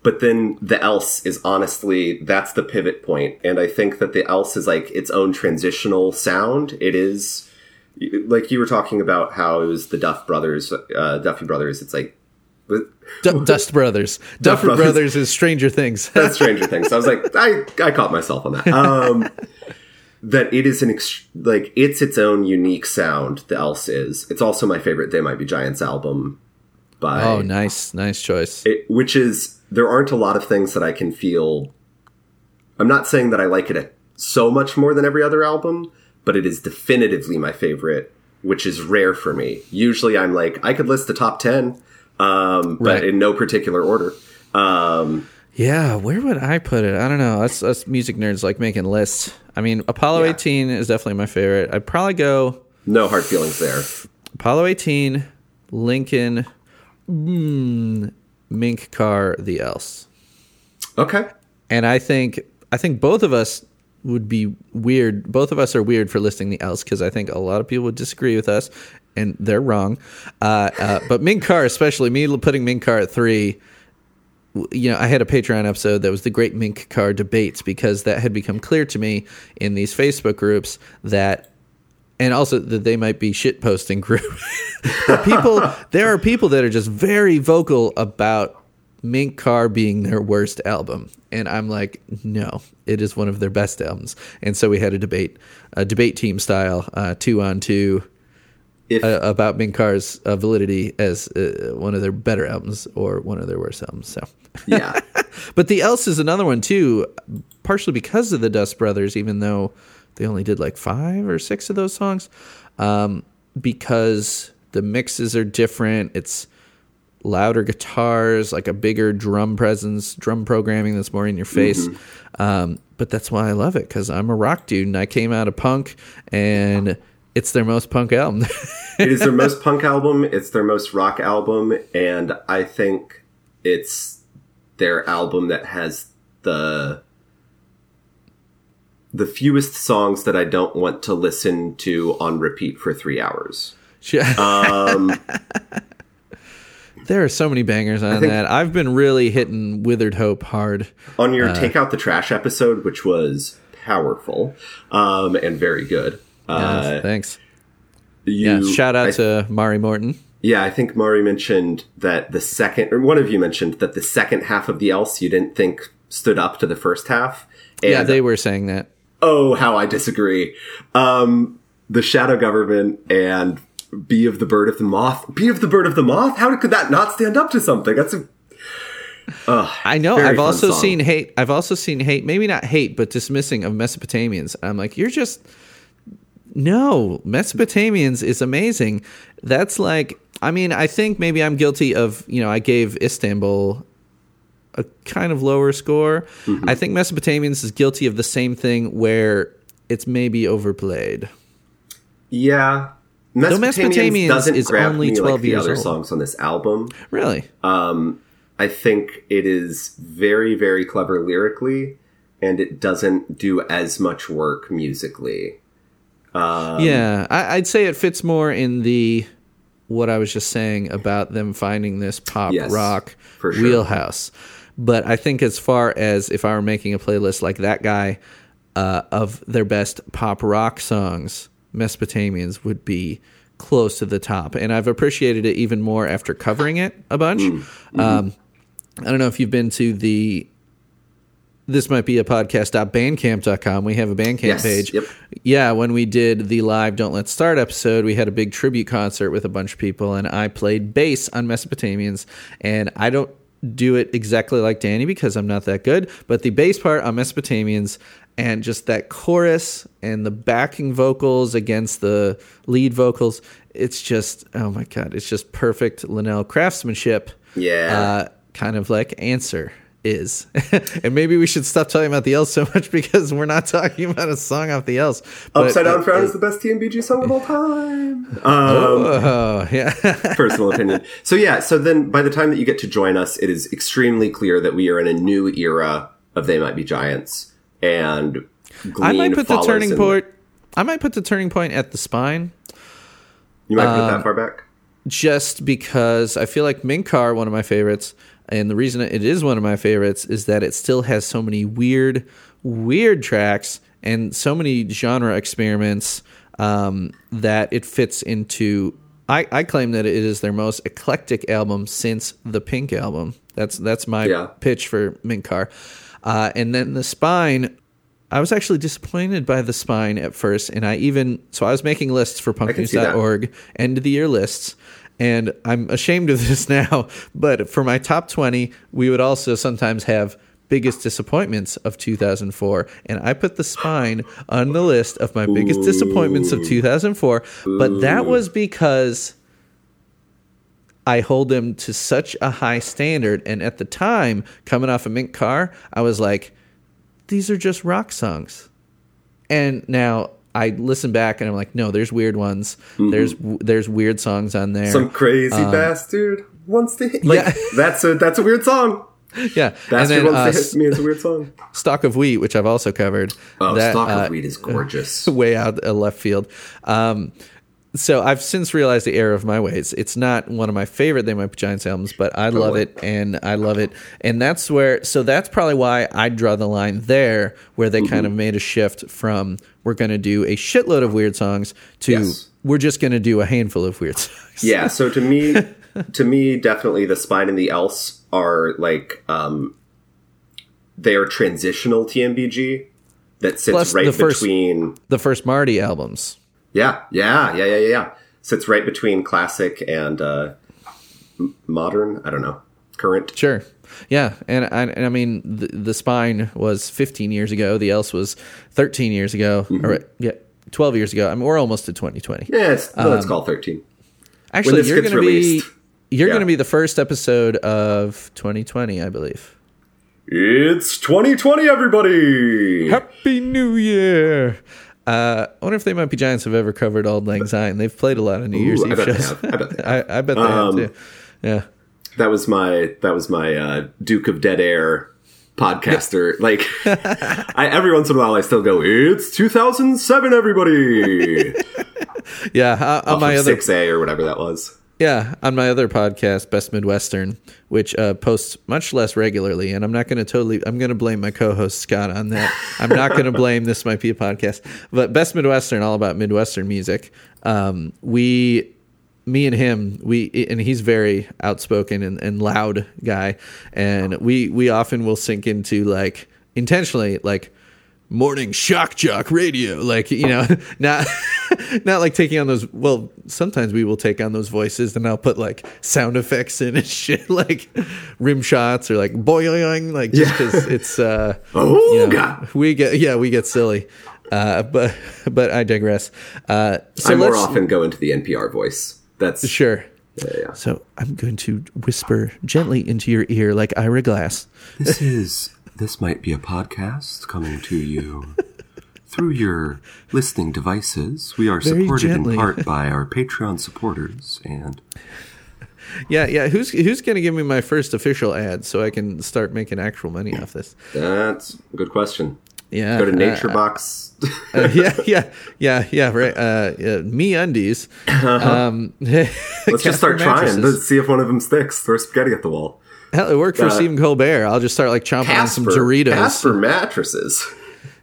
but then the else is honestly that's the pivot point. And i think that the else is like its own transitional sound. It is like you were talking about how it was the duff brothers uh, duffy brothers. It's like D- Dust Brothers. [laughs] Duff Duffer Brothers. Brothers is Stranger Things. that's [laughs] stranger things. I was like i i caught myself on that. Um [laughs] that it is an ex- like it's its own unique sound the else is. It's also my favorite they might be giants album by oh, nice, nice choice. it, which is there aren't a lot of things that I can feel. I'm not saying that I like it so much more than every other album, but it is definitively my favorite, which is rare for me. Usually, I'm like I could list the top ten, um, but Right. in no particular order. Um, Yeah, where would I put it? I don't know. Us, us music nerds like making lists. I mean, Apollo Yeah. 18 is definitely my favorite. I'd probably go no hard feelings there. Apollo 18, Lincoln, mm, Mink Car, The Else. Okay, And I think I think both of us would be weird. Both of us are weird for listing the else because I think a lot of people would disagree with us, and they're wrong. Uh, uh, but Mink Car, especially me putting Mink Car at three. You know, I had a Patreon episode that was the Great Mink Car debates because that had become clear to me in these Facebook groups that, and also that they might be shitposting group. [laughs] People, there are people that are just very vocal about Mink Car being their worst album. And I'm like, no, it is one of their best albums. And so we had a debate, a debate team style, uh, two on two, if uh, about Mink Car's uh, validity as uh, one of their better albums or one of their worst albums. So, yeah, [laughs] but the else is another one too, partially because of the Dust Brothers, even though they only did like five or six of those songs, um, because the mixes are different. It's louder guitars, like a bigger drum presence, drum programming that's more in your face. Um, but that's why I love it because I'm a rock dude and I came out of punk and it's their most punk album. [laughs] it is their most punk album. It's their most rock album, and I think it's their album that has the the fewest songs that I don't want to listen to on repeat for three hours. [laughs] Um, there are so many bangers on that. I've been really hitting Withered Hope hard. on your Uh. Take Out the Trash episode, which was powerful um, and very good. Uh, Yes, thanks. you, Yeah, shout out I- to Mari Morton. Yeah, I think Mari mentioned that the second, or one of you mentioned that the second half of the Else you didn't think stood up to the first half. And Yeah, they were saying that. Oh, how I disagree. Um, the Shadow Government and Bee of the Bird of the Moth. Bee of the Bird of the Moth? How could that not stand up to something? That's a. I know. I've also song. seen hate. I've also seen hate. Maybe not hate, but dismissing of Mesopotamians. I'm like, you're just no. Mesopotamians is amazing. That's like. I mean, I think maybe I'm guilty of. You know, I gave Istanbul a kind of lower score. Mm-hmm. I think Mesopotamians is guilty of the same thing where it's maybe overplayed. Yeah. Mesopotamians, Mesopotamians doesn't is grab only me 12 like the years other old. songs on this album. Really? I think it is very, very clever lyrically, and it doesn't do as much work musically. yeah, I, I'd say it fits more in the what I was just saying about them finding this pop Yes, rock sure. wheelhouse. But I think as far as if I were making a playlist like that guy uh, of their best pop rock songs, Mesopotamians would be close to the top. And I've appreciated it even more after covering it a bunch. Mm, Um, I don't know if you've been to the this might be a podcast.bandcamp.com. We have a Bandcamp Yes, page. yep. Yeah, when we did the live Don't Let's Start episode, we had a big tribute concert with a bunch of people, and I played bass on Mesopotamians. And I don't do it exactly like Danny because I'm not that good, but the bass part on Mesopotamians and just that chorus and the backing vocals against the lead vocals, it's just, oh my God, it's just perfect Linnell craftsmanship Yeah. uh, kind of like answer is. [laughs] and maybe we should stop talking about the Else so much [laughs] because we're not talking about a song off the Else. But- Upside Down Frown is the best TMBG song of all time. [laughs] Um, Oh, yeah. personal opinion. So yeah, so then by the time that you get to join us, it is extremely clear that we are in a new era of They Might Be Giants, and Glean I might put the turning in- point. I might put the turning point at the spine You might put it Um, that far back. just because I feel like Mink Car, one of my favorites, And the reason it is one of my favorites is that it still has so many weird, weird tracks and so many genre experiments um, that it fits into. I, I claim that it is their most eclectic album since the Pink album. That's that's my Yeah. pitch for Mink Car. Uh, and then the Spine, I was actually disappointed by the Spine at first, and I even so I was making lists for can see that. punknews.org end of the year lists. And I'm ashamed of [laughs] this now, but for my top 20, we would also sometimes have biggest disappointments of 2004. And I put the spine on the list of my biggest disappointments of 2004. But that was because I hold them to such a high standard. And at the time, coming off a Mink car, I was like, these are just rock songs. And now I listen back and I'm like, no, there's weird ones. There's there's weird songs on there. Some crazy bastard wants to hit. Like yeah. [laughs] that's a that's a weird song. yeah, Bastard then uh, wants to hit me is a weird song. [laughs] Stalk of Wheat, which I've also covered. Oh, that, Stalk uh, of Weed is gorgeous. [laughs] way out uh, left field. Um, so I've since realized the error of my ways. It's not one of my favorite They Might Be Giants albums, but I love it and I love it. And that's where, so that's probably why I draw the line there, where they kind of Mm-hmm. made a shift from we're going to do a shitload of weird songs to Yes. we're just going to do a handful of weird [laughs] songs. yeah so to me [laughs] to me definitely the spine and the else are like um they are transitional tmbg that sits Plus right the first- between The first Marty albums. Yeah yeah yeah yeah yeah sits right between classic and uh modern i don't know current Sure. Yeah, and I, and I mean the, the spine was 15 years ago. The else was 13 years ago. Mm-hmm. Or yeah, 12 years ago. I mean, we're almost to 2020. yeah it's, no, let's call 13 Actually, you're going to be you're Yeah. going to be the first episode of 2020, I believe. it's 2020 everybody Happy New Year. Uh, I wonder if they might be Giants have ever covered Auld Lang Syne. They've played a lot of New Year's I Eve bet they shows. have. I bet they [laughs] I, I bet they Um, have too. Yeah. that was my that was my uh, Duke of Dead Air podcaster. Like [laughs] I, every once in a while, I still go, "It's 2007, everybody." [laughs] Yeah, uh, on Off my other 6A or whatever that was. Yeah, on my other podcast, Best Midwestern, which uh, posts much less regularly, and I'm not going to totally. I'm going to blame my co-host Scott on that. I'm not going [laughs] to blame this might be a podcast, but Best Midwestern, all about Midwestern music. Um, we, me and him, we and he's very outspoken and, and loud guy, and we we often will sink into like intentionally like morning shock jock radio like you know [laughs] not [laughs] not like taking on those well sometimes we will take on those voices and i'll put like sound effects in and [laughs] shit like rim shots or like boing like just because it's uh Oh, you know, God. we get yeah we get silly uh but but i digress uh so I more often go into the NPR voice. That's sure yeah, yeah. so i'm going to whisper gently into your ear like ira glass This is this might be a podcast coming to you [laughs] through your listening devices. We are Very supported gently. in part by our Patreon supporters and yeah yeah who's who's gonna give me my first official ad so i can start making actual money off this that's a good question. yeah Go to uh, Box. Uh, [laughs] yeah, yeah, yeah, yeah. Right. Uh, yeah, MeUndies. Um, [laughs] Let's just start trying. Let's see if one of them sticks. Throw spaghetti at the wall. Hell, it worked for Uh, Stephen Colbert. I'll just start like chomping on some Doritos. Casper mattresses.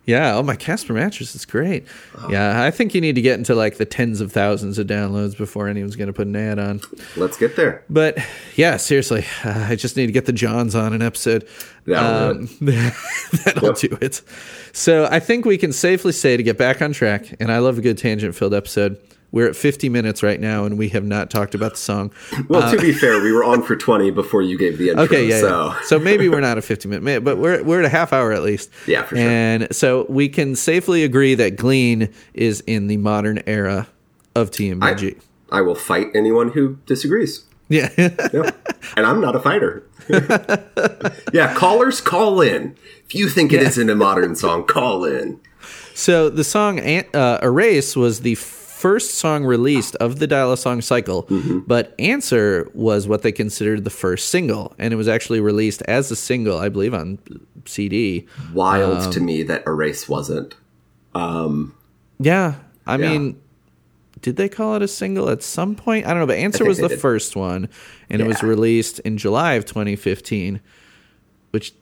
Yeah. Oh, my Casper mattress is great. Oh. Yeah, I think you need to get into like the tens of thousands of downloads before anyone's going to put an ad on. Let's get there. But yeah, seriously, uh, I just need to get the Johns on an episode. That'll Um, do it. [laughs] That'll Yep. do it. So I think we can safely say to get back on track, and I love a good tangent filled episode. We're at 50 minutes right now, and we have not talked about the song. Well, to be fair, we were on for 20 before you gave the intro. Uh, Okay, yeah, so yeah. So maybe we're not a 50 minute, but we're we're at a half hour at least. Yeah, for sure. And so we can safely agree that Glean is in the modern era of TMBG. I, I will fight anyone who disagrees. yeah. [laughs] Yeah. and I'm not a fighter. [laughs] yeah, callers, call in. If you think it isn't a modern song, call in. so the song uh, "Erase" was the first song released of the Dial a Song cycle, Mm-hmm. but "Answer" was what they considered the first single, and it was actually released as a single, I believe, on CD. Wild Um, to me that Erase wasn't. Yeah, I Yeah. mean, did they call it a single at some point? I don't know, but Answer was the did. first one, and it was released in July of 2015, which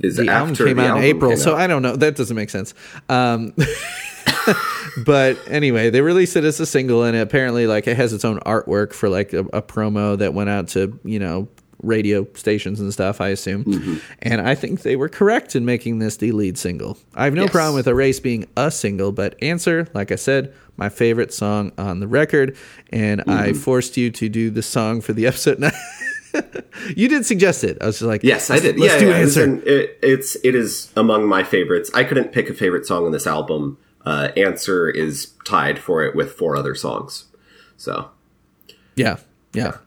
Is the album came the out in April. So. I don't know. That doesn't make sense. Um, [laughs] [laughs] but anyway, they released it as a single, and apparently, like, it has its own artwork for like a, a promo that went out to you know radio stations and stuff. I assume, Mm-hmm. and I think they were correct in making this the lead single. I have no Yes. problem with Erase being a single, but Answer, like I said, my favorite song on the record, and I Mm-hmm. forced you to do the song for the episode. [laughs] you did suggest it. I was just like, Yes, I did. Let's yeah, do yeah, Answer. listen, it, it's it is among my favorites. I couldn't pick a favorite song on this album. Uh, Answer is tied for it with four other songs. So Yeah, yeah.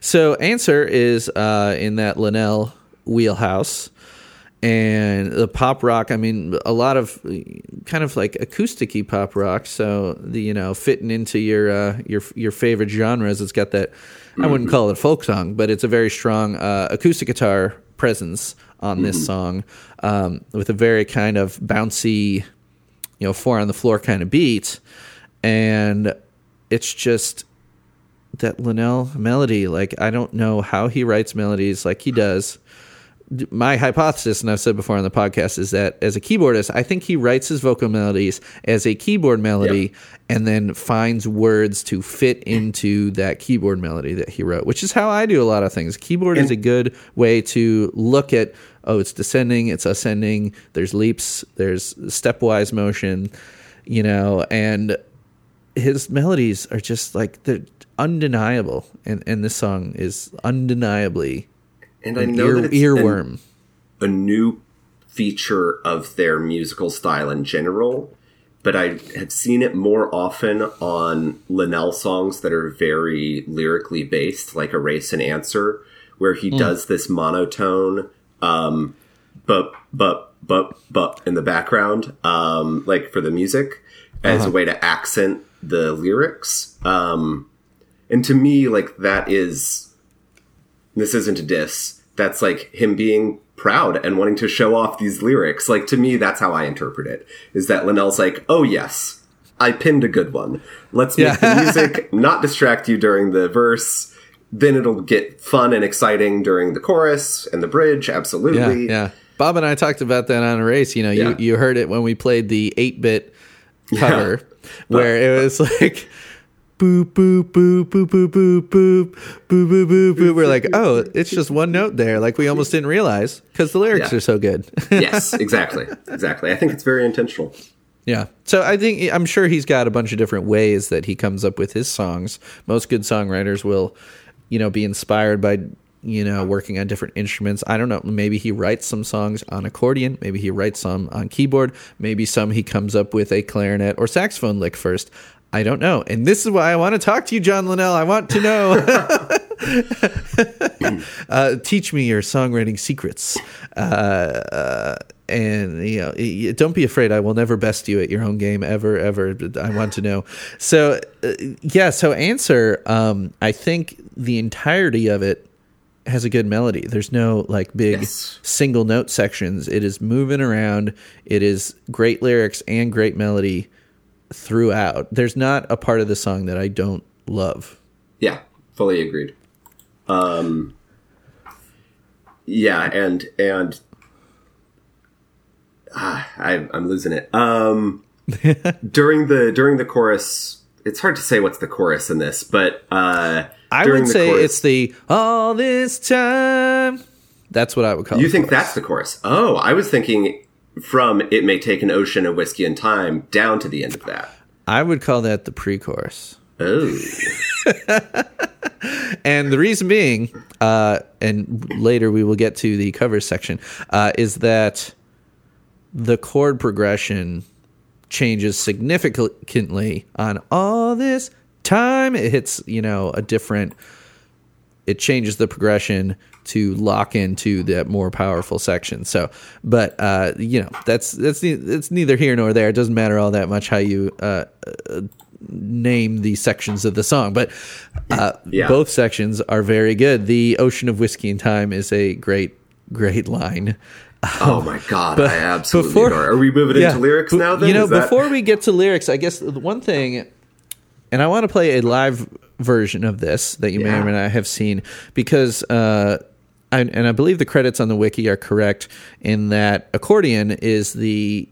So answer is uh, in that Linnell wheelhouse, and the pop rock. I mean, a lot of kind of like acousticy pop rock. So the you know fitting into your uh, your your favorite genres. It's got that. I wouldn't call it a folk song, but it's a very strong uh, acoustic guitar presence on this song, um, with a very kind of bouncy you know, four on the floor kind of beat. And it's just that Linnell melody. Like, I don't know how he writes melodies like he does. My hypothesis, and I've said before on the podcast, is that as a keyboardist, I think he writes his vocal melodies as a keyboard melody and then finds words to fit into that keyboard melody that he wrote, which is how I do a lot of things. Keyboard is a good way to look at, oh, it's descending, it's ascending, there's leaps, there's stepwise motion, you know, and his melodies are just like they're undeniable. And, and this song is undeniably and I know ear, that it's earworm. an- a new feature of their musical style in general, but I have seen it more often on Linnell songs that are very lyrically based, like Erase and Answer, where he does this monotone, um, but, but, but, but in the background, um, like for the music, as a way to accent the lyrics. Um, and to me, like that is this isn't a diss. That's like him being proud and wanting to show off these lyrics. Like to me, that's how I interpret it. Is that Linnell's like, oh yes, I pinned a good one. Let's make Yeah. the [laughs] music not distract you during the verse. Then it'll get fun and exciting during the chorus and the bridge. Absolutely. yeah. Bob and I talked about that on Erase. You know, you, Yeah. you heard it when we played the 8 bit cover where it was like boop, boop, boop, boop, boop, boop, boop, boop, boop, boop, boop. We're like, oh, it's just one note there. Like we almost didn't realize because the lyrics Yeah. are so good. yes, exactly. Exactly. I think it's very intentional. Yeah. So I think I'm sure he's got a bunch of different ways that he comes up with his songs. Most good songwriters will, you know, be inspired by, you know, working on different instruments. I don't know. Maybe he writes some songs on accordion. Maybe he writes some on keyboard. Maybe some he comes up with a clarinet or saxophone lick first. I don't know. And this is why I want to talk to you, John Linnell. I want to know. [laughs] uh, teach me your songwriting secrets. Uh, uh, and you know, don't be afraid. I will never best you at your own game ever, ever. I want to know. So, uh, yeah. So, answer. Um, I think the entirety of it has a good melody. There's no like big Yes. single note sections. It is moving around. It is great lyrics and great melody throughout. There's not a part of the song that I don't love. Yeah, fully agreed. Um, yeah, and and ah, I, I'm losing it. Um, [laughs] during the during the chorus, it's hard to say what's the chorus in this, but uh, I would say chorus- it's the all this time. That's what I would call. You think chorus. that's the chorus? Oh, I was thinking from "It May Take an Ocean of Whiskey and Time" down to the end of that. I would call that the pre-chorus. Oh, [laughs] And the reason being, uh, and later we will get to the cover section, uh, is that the chord progression changes significantly on all this time. It hits, you know, a different. It changes the progression to lock into that more powerful section. So, but uh, you know, that's that's it's neither here nor there. It doesn't matter all that much how you uh, uh, name the sections of the song, but uh, Yeah. both sections are very good. The Ocean of Whiskey and Time is a great, great line. oh my god! I absolutely before- adore. Are we moving Yeah, into lyrics now? Then you know, that- before we get to lyrics, I guess the one thing and I want to play a live version of this that you may Yeah. or may not have seen because, uh, I, and I believe the credits on the wiki are correct in that accordion is the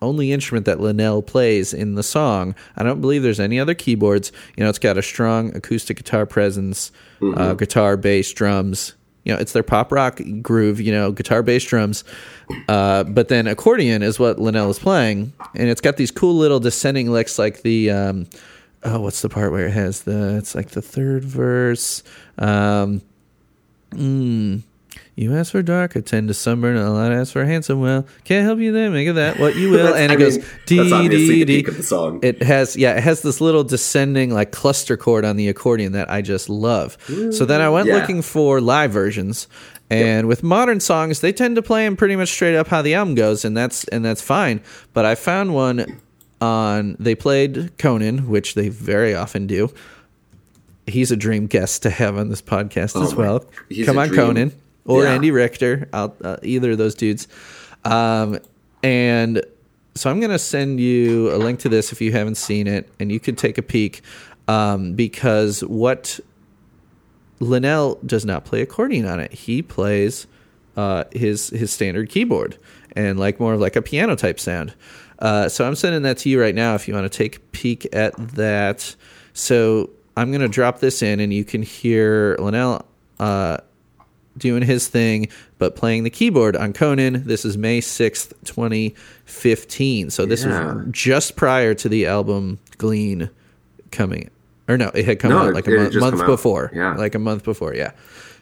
only instrument that Linnell plays in the song. I don't believe there's any other keyboards. You know, it's got a strong acoustic guitar presence, uh, guitar, bass, drums. You know, it's their pop rock groove. You know, guitar, bass, drums. Uh, but then accordion is what Linnell is playing, and it's got these cool little descending licks, like the. Um, oh, what's the part where it has the? It's like the third verse. Um, mm, you ask for dark, I tend to sunburn, and a lot ask for handsome. Well, can't help you there, make of that what you [laughs] will. And it I goes mean, D D the D. peak of the song. It has yeah, it has this little descending like cluster chord on the accordion that I just love. so then I went yeah. looking for live versions, and with modern songs, they tend to play them pretty much straight up how the album goes, and that's and that's fine. But I found one on they played Conan, which they very often do. He's a dream guest to have on this podcast as Oh my- well. Come on, dream. Conan or Yeah. Andy Richter, I'll, uh, either of those dudes. Um, and so I'm going to send you a link to this if you haven't seen it, and you could take a peek um, because what Linnell does not play accordion on it. He plays uh, his his standard keyboard and like more of like a piano type sound. Uh, so I'm sending that to you right now if you want to take a peek at that. So I'm going to drop this in, and you can hear Linnell uh, doing his thing, but playing the keyboard on Conan. This is May 6th, 2015. So this Yeah. was just prior to the album Glean coming. Or no, it had come No, out like it a had month, month before. Yeah. Like a month before. Yeah.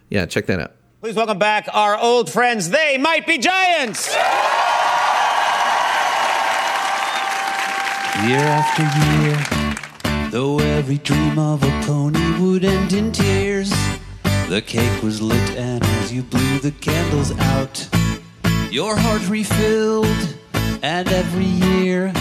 Yeah, check that out. Please welcome back our old friends. They might be giants. Year after year, though every dream of a pony would end in tears, the cake was lit, and as you blew the candles out, your heart refilled, and every year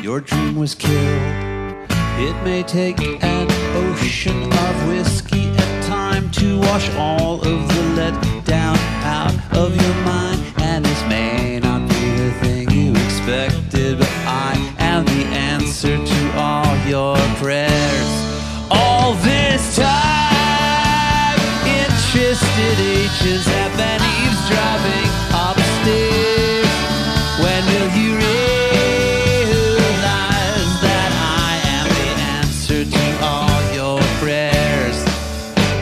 your dream was killed. It may take an ocean of whiskey and time to wash all of the letdown out of your mind. And this may not be the thing you expected, but I am the answer to your prayers. All this time, interested agents have been eavesdropping upstairs. When will you realize that I am the answer to all your prayers?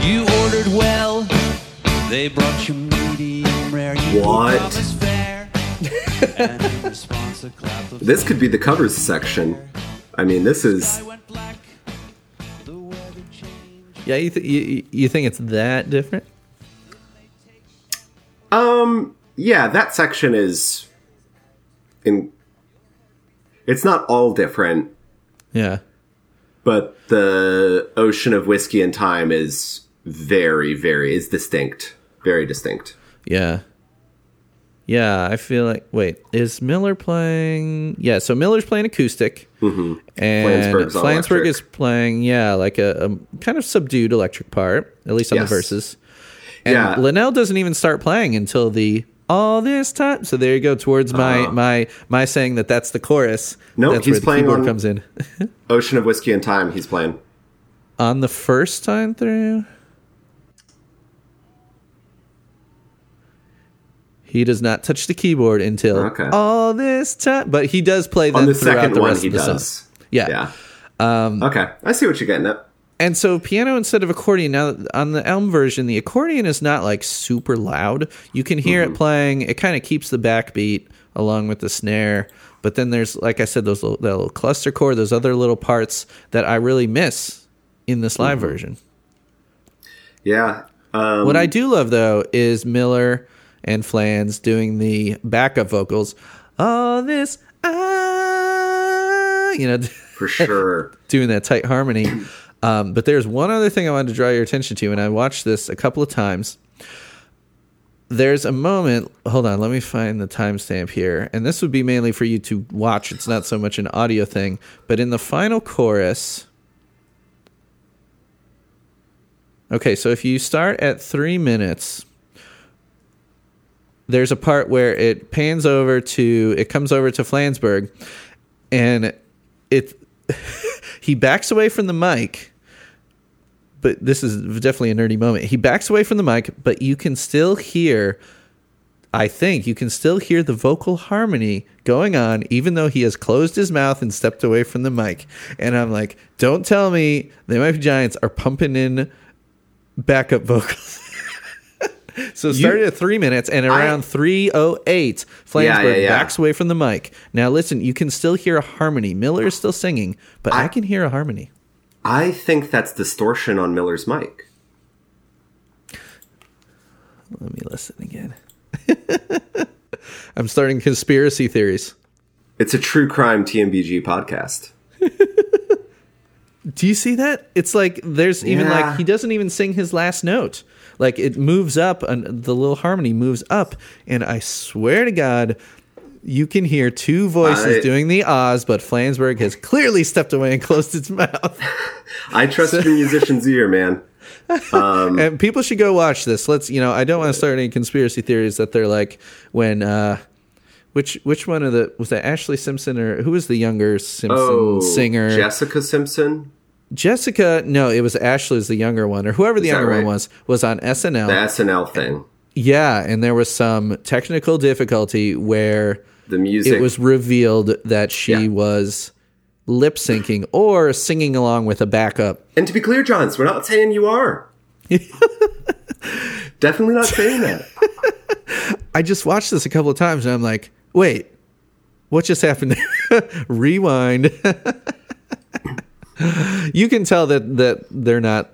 You ordered well, they brought you medium rare. You What? fair, [laughs] and in response, a clap of This could be the covers section. I mean, this is sky went black. The weather changed. Yeah, you, th- you you think it's that different? um yeah, that section is in it's not all different, Yeah. but the ocean of whiskey and time is very very is distinct, very distinct. Yeah. Yeah, I feel like wait, is Miller playing Yeah, so Miller's playing acoustic. Mm-hmm. And Flansburgh's on Flansburgh electric. is playing, yeah, like a, a kind of subdued electric part, at least on Yes. the verses. And Yeah. Linnell doesn't even start playing until the all this time. So there you go towards my my my saying that that's the chorus. No, that's he's where the playing keyboard on- comes in. [laughs] Ocean of whiskey and time he's playing. on the first time through. He does not touch the keyboard until Okay. all this time, but he does play On them the throughout second the one he the does. song. Yeah. Yeah. Um, okay, I see what you're getting at. And so piano instead of accordion. Now on the Elm version, the accordion is not like super loud. You can hear Mm-hmm. it playing. It kind of keeps the backbeat along with the snare. But then there's, like I said, those little, that little cluster chord, those other little parts that I really miss in this live Mm-hmm. version. Yeah. Um, What I do love though is Miller and Flans doing the backup vocals. All this, ah, you know, for sure. [laughs] doing that tight harmony. Um, but there's one other thing I wanted to draw your attention to, and I watched this a couple of times. There's a moment. Hold on, let me find the timestamp here, and this would be mainly for you to watch. It's not so much an audio thing, but in the final chorus. Okay, so if you start at three minutes, there's a part where it pans over to it comes over to Flansburgh, and it [laughs] he backs away from the mic. But this is definitely a nerdy moment. He backs away from the mic, but you can still hear I think you can still hear the vocal harmony going on, even though he has closed his mouth and stepped away from the mic. And I'm like, don't tell me the Mighty Giants are pumping in backup vocals. [laughs] [laughs] so started at three minutes, and around 308, Flansburgh Yeah, yeah, yeah. backs away from the mic. Now, listen, you can still hear a harmony. Miller is still singing, but I, I- can hear a harmony. I think that's distortion on Miller's mic. Let me listen again. [laughs] I'm starting conspiracy theories. It's a true crime TMBG podcast. [laughs] Do you see that? It's like there's even Yeah. like he doesn't even sing his last note. Like it moves up and the little harmony moves up and I swear to god you can hear two voices I- doing the Oz, but Flansburgh has clearly stepped away and closed its mouth. [laughs] I trust your musician's ear, man. [laughs] and people should go watch this. Let's, you know, I don't want to start any conspiracy theories that they're like when, uh, which which one of the was that Ashlee Simpson or who was the younger Simpson Oh, singer? Jessica Simpson, Jessica, no, it was Ashlee, was the younger one, or whoever the younger one was, was on SNL. the SNL thing. yeah, and there was some technical difficulty where The music. it was revealed that she Yeah. was lip syncing or singing along with a backup. and to be clear, Johns, we're not saying you are. [laughs] Definitely not saying that. [laughs] I just watched this a couple of times and I'm like, wait, what just happened? [laughs] Rewind. [laughs] you can tell that that they're not.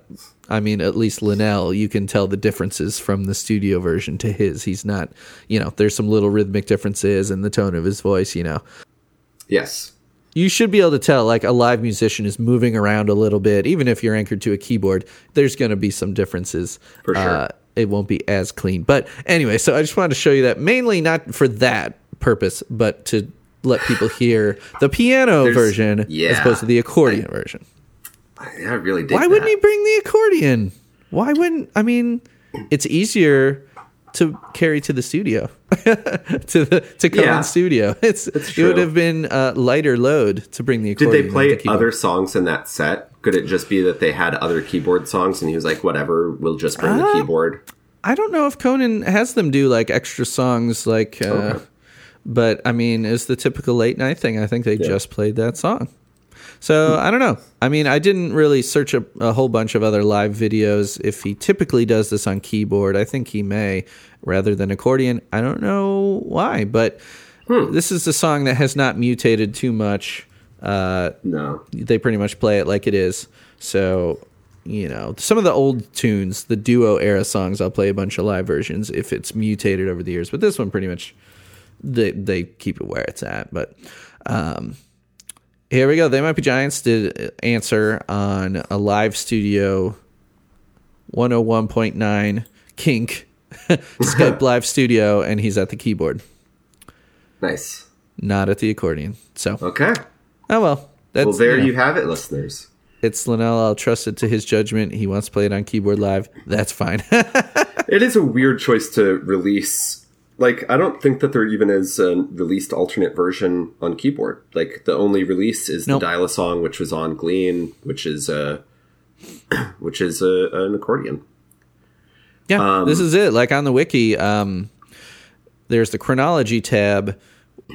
I mean, at least Linnell, you can tell the differences from the studio version to his. He's not, you know, there's some little rhythmic differences in the tone of his voice. You know, Yes. you should be able to tell like a live musician is moving around a little bit even if you're anchored to a keyboard there's going to be some differences For sure. uh, it won't be as clean but anyway so i just wanted to show you that mainly not for that purpose but to let people hear the piano There's- version as opposed to the accordion version I, I really did. why wouldn't he bring the accordion why wouldn't i mean it's easier to carry to the studio [laughs] to the to come Yeah. in studio [laughs] it's it would have been a lighter load to bring the accordion. Did they play the other songs in that set? Could it just be that they had other keyboard songs and he was like, whatever, we'll just bring Uh, the keyboard? I don't know if Conan has them do like extra songs, like. Uh, Okay. But I mean, it's the typical late night thing. I think they just played that song. So I don't know. I mean, I didn't really search a, a whole bunch of other live videos. If he typically does this on keyboard, I think he may rather than accordion. I don't know why, but this is a song that has not mutated too much. Uh, No. they pretty much play it like it is. So, you know, some of the old tunes, the duo era songs, I'll play a bunch of live versions if it's mutated over the years. But this one pretty much they they keep it where it's at. But um here we go. They might be giants did answer on a live studio 101.9 kink [laughs] Skype [laughs] live studio and he's at the keyboard, Nice. not at the accordion. So Okay. oh well. That's Well, there you know. you have it, listeners. It's Linnell. I'll trust it to his judgment. He wants to play it on keyboard live. That's fine. [laughs] It is a weird choice to release. Like, I don't think that there even is a released alternate version on keyboard. Like, the only release is Nope. the Dial Song, which was on Glean, which is a, [clears throat] which is a, an accordion. yeah, this is it. Like on the wiki, um, there's the chronology tab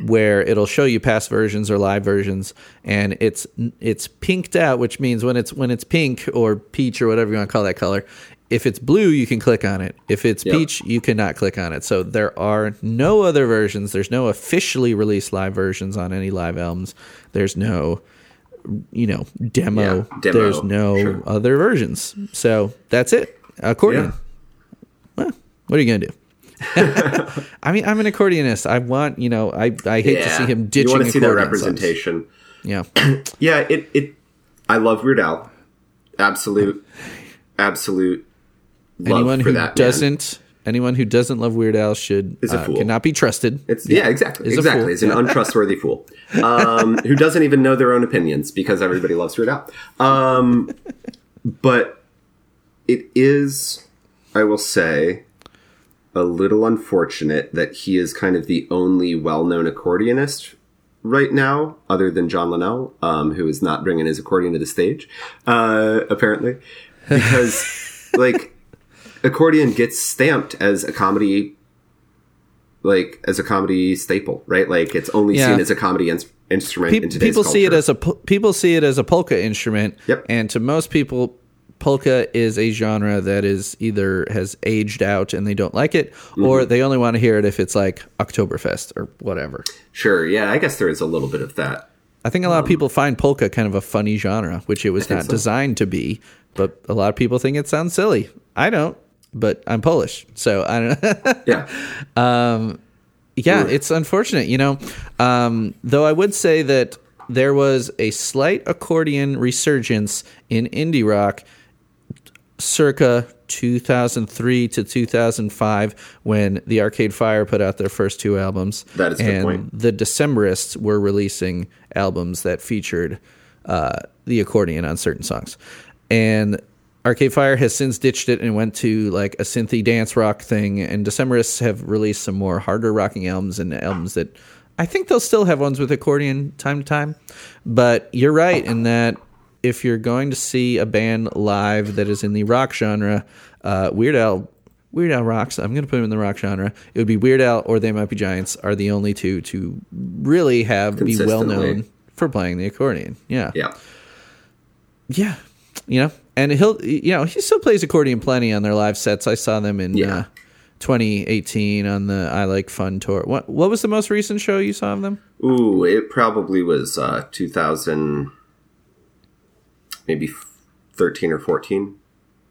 where it'll show you past versions or live versions, and it's it's pinked out, which means when it's when it's pink or peach or whatever you want to call that color. If it's blue, you can click on it. If it's Yep. peach, you cannot click on it. So there are no other versions. There's no officially released live versions on any live albums. There's no you know demo, Yeah, demo, there's no sure. other versions so that's it accordion Yeah. well, what are you gonna do [laughs] i mean i'm an accordionist i want you know i i hate to see him ditching. You want to see that accordion songs. representation. yeah [clears throat] Yeah, it, it, I love Weird Al. Absolute, absolute anyone who that. doesn't anyone who doesn't love weird al should Is a uh, fool. cannot be trusted It's yeah, exactly, Is exactly. It's an untrustworthy [laughs] fool um, who doesn't even know their own opinions because everybody loves Weird Al. Um, but it is, I will say, a little unfortunate that he is kind of the only well-known accordionist right now, other than John Linnell, um, who is not bringing his accordion to the stage, uh, apparently, because [laughs] like accordion gets stamped as a comedy, like as a comedy staple, right? Like it's only Yeah. seen as a comedy in- instrument Pe- in today's people see it as a pol- people see it as a polka instrument. Yep. And to most people, polka is a genre that is either has aged out and they don't like it, or Mm-hmm. they only want to hear it if it's like Oktoberfest or whatever. sure. Yeah, I guess there is a little bit of that. I think a lot of people find polka kind of a funny genre, which it was not so. designed to be. But a lot of people think it sounds silly. I don't, but I'm Polish, so I don't. Yeah. [laughs] yeah, it's unfortunate, you know. Um, though I would say that there was a slight accordion resurgence in indie rock circa 2003 to 2005 when the Arcade Fire put out their first two albums. That is and point. the Decemberists were releasing albums that featured uh, the accordion on certain songs. And Arcade Fire has since ditched it and went to like a synthy dance rock thing. And Decemberists have released some more harder rocking albums and albums that I think they'll still have ones with accordion time to time. But you're right in that if you're going to see a band live that is in the rock genre, uh, Weird Al. Weird Al rocks. I'm going to put him in the rock genre. It would be Weird Al or They Might Be Giants are the only two to really have be well known for playing the accordion. Yeah. Yeah. Yeah. You know, and he'll, you know, he still plays accordion plenty on their live sets. I saw them in Yeah. uh, 2018 on the I Like Fun tour. What What was the most recent show you saw of them? Ooh, it probably was uh, 2000, maybe 13 or 14.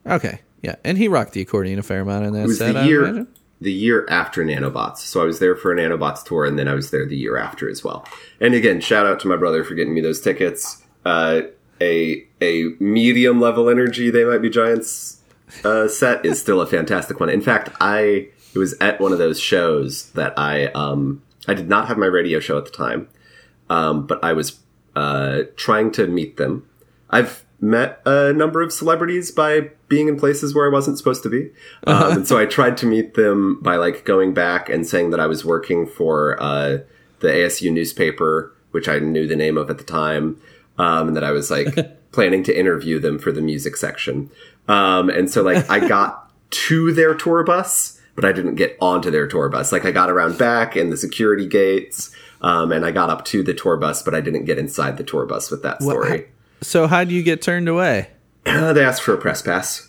Okay. Yeah. And he rocked the accordion a fair amount in that It was set. the year the year after Nanobots. So I was there for a Nanobots tour, and then I was there the year after as well. And again, shout out to my brother for getting me those tickets. Uh, a a medium level energy, they might be giants uh, set is still a fantastic one. In fact, I it was at one of those shows that I um I did not have my radio show at the time, um, but I was uh, trying to meet them. I've met a number of celebrities by being in places where I wasn't supposed to be, um, and so I tried to meet them by like going back and saying that I was working for uh, the ASU newspaper, which I knew the name of at the time, um, and that I was like [laughs] planning to interview them for the music section. Um, and so like I got to their tour bus, but I didn't get onto their tour bus. Like I got around back in the security gates, um, and I got up to the tour bus, but I didn't get inside the tour bus with that story. So how do you get turned away? Uh, they asked for a press pass.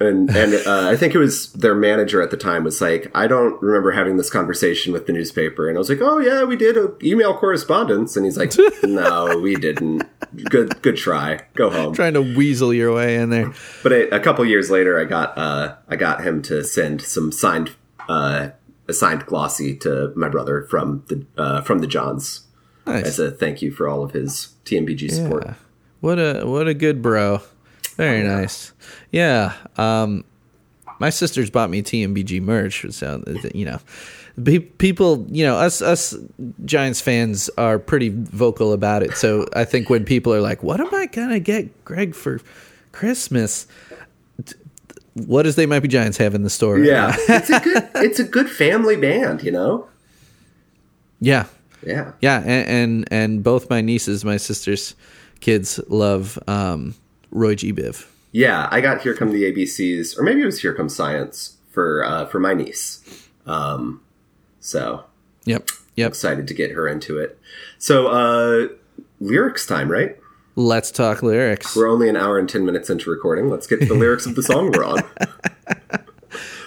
And and uh, I think it was their manager at the time was like, I don't remember having this conversation with the newspaper. And I was like, Oh yeah, we did a email correspondence. And he's like, [laughs] No, we didn't. Good good try. Go home. Trying to weasel your way in there. But a, a couple years later, I got uh, I got him to send some signed uh, a signed glossy to my brother from the uh, from the Johns Nice. as a thank you for all of his TMBG support. Yeah. What a what a good bro. Very nice. Yeah. Um my sisters bought me TMBG merch, so you know, people, you know, us us Giants fans are pretty vocal about it. So I think when people are like, "What am I gonna get Greg for Christmas?" What does they might be Giants have in the store? Yeah, it's a good it's a good family band, you know. yeah, Yeah, yeah, and, and and both my nieces, my sister's kids, love um, Roy G. Biv. Yeah. I got Here Come the ABCs, or maybe it was Here Come Science for uh, for my niece. Um, so Yep, yep. excited to get her into it. So uh, lyrics time, right? Let's talk lyrics. We're only an hour and ten minutes into recording. Let's get to the lyrics of the song we're on. [laughs]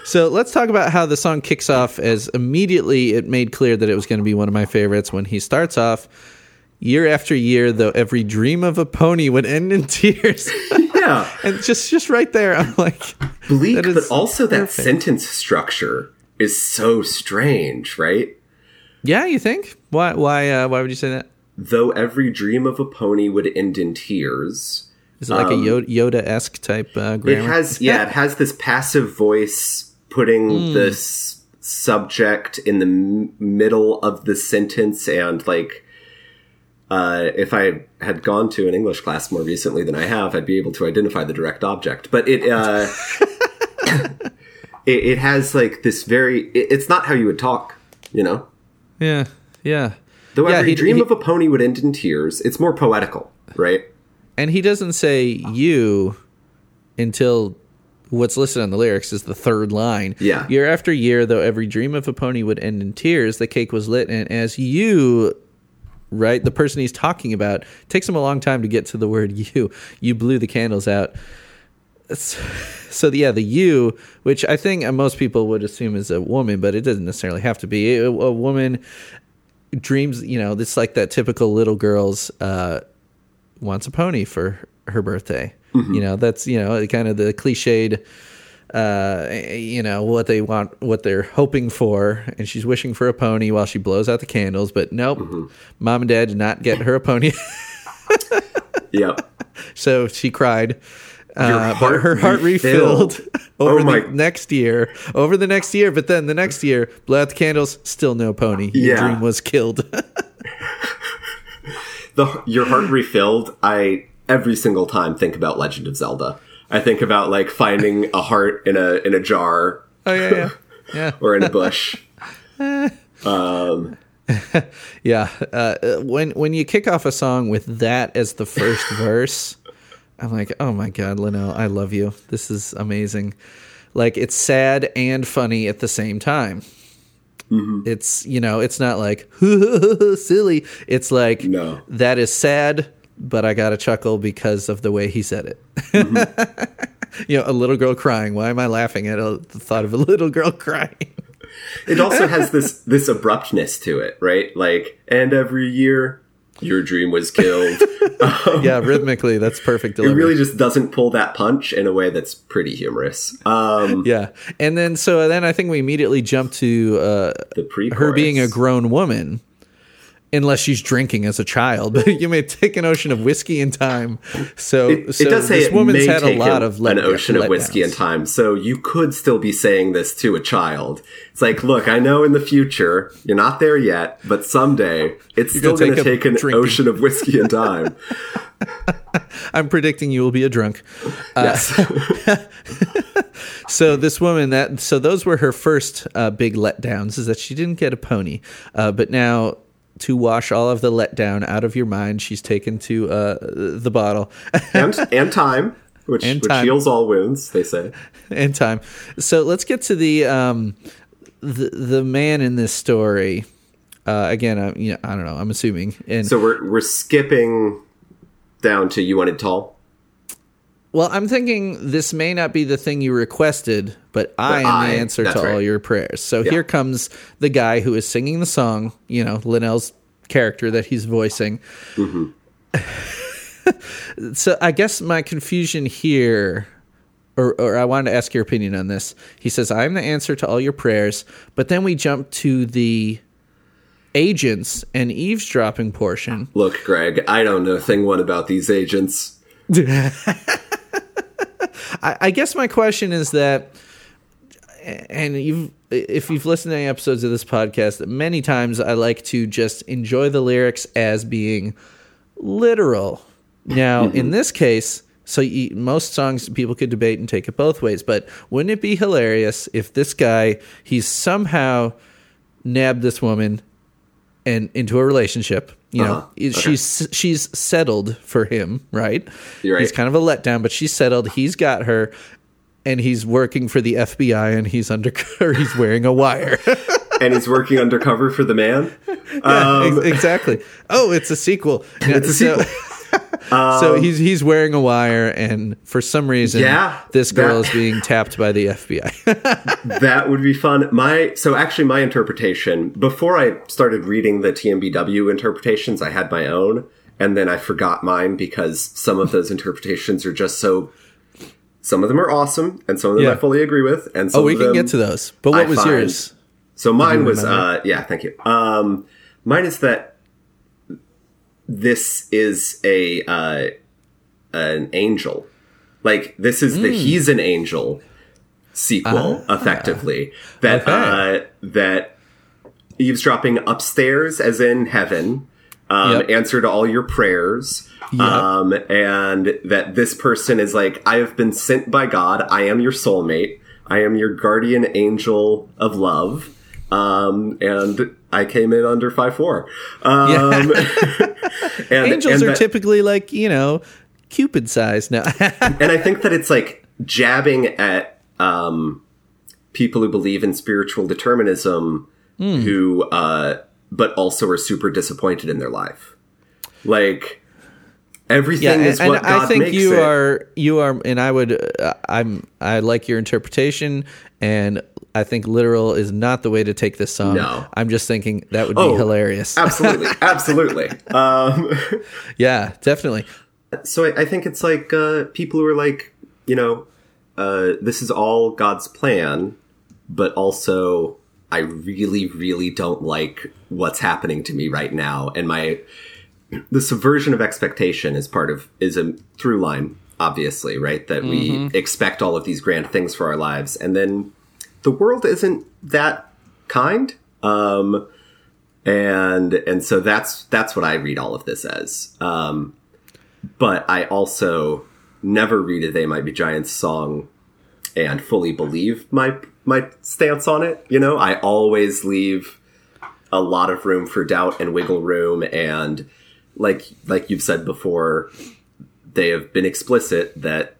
So let's talk about how the song kicks off. As immediately it made clear that it was going to be one of my favorites when he starts off. Year after year, though every dream of a pony would end in [laughs] tears, Yeah, and just just right there, I'm like, bleak, but also that perfect. sentence structure is so strange, right? yeah, you think? Why why uh, why would you say that? Though every dream of a pony would end in tears. Is it like a Yoda esque type uh, It has, yeah, it has this passive voice putting Hmm. this subject in the m- middle of the sentence, and like, uh, if I had gone to an English class more recently than I have, I'd be able to identify the direct object. But it, uh, [laughs] it, it has like this very. It, it's not how you would talk, you know. Yeah, yeah. Though Yeah, every he- dream he- of a pony would end in tears, it's more poetical, right? And he doesn't say you until what's listed on the lyrics is the third line. Yeah. Year after year, though every dream of a pony would end in tears, the cake was lit. And as you, right, the person he's talking about, takes him a long time to get to the word [laughs] you. You blew the candles out. So, yeah, the you, which I think most people would assume is a woman, but it doesn't necessarily have to be. A, a woman dreams, you know, it's like that typical little girl's uh, wants a pony for her birthday. You know, that's you know kind of the cliched. Uh, you know what they want, what they're hoping for, and she's wishing for a pony while she blows out the candles. But nope, mom and dad did not get her a pony, [laughs] Yep. so she cried. Uh, but her heart refilled. refilled over Oh my- the next year. Over the next year, but then the next year, blow out the candles, still no pony. Your Yeah. dream was killed. [laughs] the your heart refilled i every single time think about legend of zelda i think about like finding a heart in a in a jar oh yeah, yeah, yeah. [laughs] or in a bush [laughs] Yeah, uh, when when you kick off a song with that as the first [laughs] verse, I'm like, oh my god, Linnell, I love you. This is amazing. Like it's sad and funny at the same time. Mm-hmm. It's you know, it's not like silly. It's like No. that is sad, but I got a chuckle because of the way he said it. Mm-hmm. [laughs] you know, a little girl crying. Why am I laughing at a, the thought of a little girl [laughs] crying? it also has this this abruptness to it right like and every year your dream was killed [laughs] yeah, rhythmically, that's perfect it really just doesn't pull that punch in a way that's pretty humorous um Yeah, and then so then I think we immediately jump to uh, the her being a grown woman, unless she's drinking as a child. But [laughs] you may take an ocean of whiskey and time. So, it, so it does say this woman's had a lot an- of let, an ocean of whiskey and time, so you could still be saying this to a child. It's like, look, I know in the future you're not there yet, but someday it's You're still gonna take take an drinking. ocean of whiskey and time. [laughs] I'm predicting you will be a drunk. yes, [laughs] So this woman that so those were her first uh, big letdowns is that she didn't get a pony, uh, but now. To wash all of the letdown out of your mind, she's taken to uh, the bottle. and and time, which, And which heals all wounds. They say. in time. So let's get to the um, the the man in this story. Uh, again, I, you know, I don't know. I'm assuming, and So we're we're skipping down to you wanted tall. Well, I'm thinking this may not be the thing you requested, but I am I- the answer to that's all right. your prayers. So here comes the guy who is singing the song. You know, Linnell's character that he's voicing. Mm-hmm. [laughs] so I guess my confusion here. Or, or I wanted to ask your opinion on this. He says, I'm the answer to all your prayers. But then we jump to the agents and eavesdropping portion. Look, Greg, I don't know a thing one about these agents. [laughs] [laughs] I, I guess my question is that, and you've, if you've listened to any episodes of this podcast, many times I like to just enjoy the lyrics as being literal. Now, [laughs] in this case, so you, most songs people could debate and take it both ways, but wouldn't it be hilarious if this guy he's somehow nabbed this woman and into a relationship? You know, Uh-huh. Okay. she's she's settled for him, right? You're right. He's kind of a letdown, but she's settled. He's got her, and he's working for the FBI, and he's under [laughs] he's wearing a wire. [laughs] and he's working undercover for the man. [laughs] Ex- exactly. Oh, it's a sequel. Um, It's a So- sequel. [laughs] so he's he's wearing a wire, and for some reason, Yeah, this girl that- is being tapped by the FBI. [laughs] That would be fun. My so actually my interpretation before I started reading the TMBW interpretations, I had my own, and then I forgot mine because some of those interpretations are just so. Some of them are awesome, and some of them Yeah. I fully agree with, and oh, we can get to those. But what I was find- yours? So mine was uh yeah, thank you. Um mine is that this is a uh an angel. Like this is Hmm. the he's an angel sequel effectively. That Ah. Okay. uh that eavesdropping upstairs as in heaven um Yep. answer to all your prayers. Um and that this person is like I have been sent by God. I am your soulmate. I am your guardian angel of love. Um, and I came in under five four. Um, [laughs] [laughs] and, Angels and are that- typically like you know Cupid size now. [laughs] and I think that it's like jabbing at um, people who believe in spiritual determinism, Hmm. who uh, but also are super disappointed in their life. Like everything yeah, is and, what and God I think makes you it. are you are, and I would uh, I'm I like your interpretation, and I think literal is not the way to take this song. No. I'm just thinking that would Oh, be hilarious. absolutely, [laughs] absolutely. Um, [laughs] yeah, definitely. so I, I think it's like uh, people who are like, you know, uh, this is all God's plan, but also I really, really don't like what's happening to me right now, and my the subversion of expectation is part of is a through line, obviously, right? That we expect all of these grand things for our lives, and then the world isn't that kind. Um, and and so that's that's what I read all of this as. Um, but I also never read a "They Might Be Giants" song and fully believe my my stance on it. You know, I always leave a lot of room for doubt and wiggle room, and like like you've said before, they have been explicit that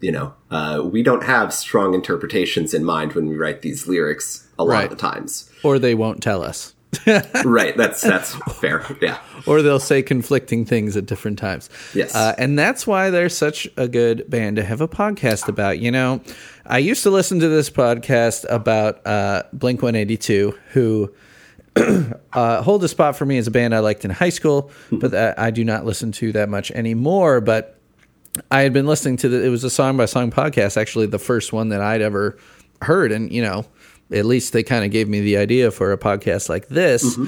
you know uh, we don't have strong interpretations in mind when we write these lyrics a lot Right. of the times. Or they won't tell us, [laughs] right. That's that's fair. Yeah. or they'll say conflicting things at different times. Yes. uh, and that's why they're such a good band to have a podcast about. You know, I used to listen to this podcast about uh, Blink One Eighty Two, who. [clears throat] uh, hold a spot for me as a band I liked in high school, but that I do not listen to that much anymore. But I had been listening to the, it was a song by song podcast, actually the first one that I'd ever heard. And, you know, at least they kind of gave me the idea for a podcast like this.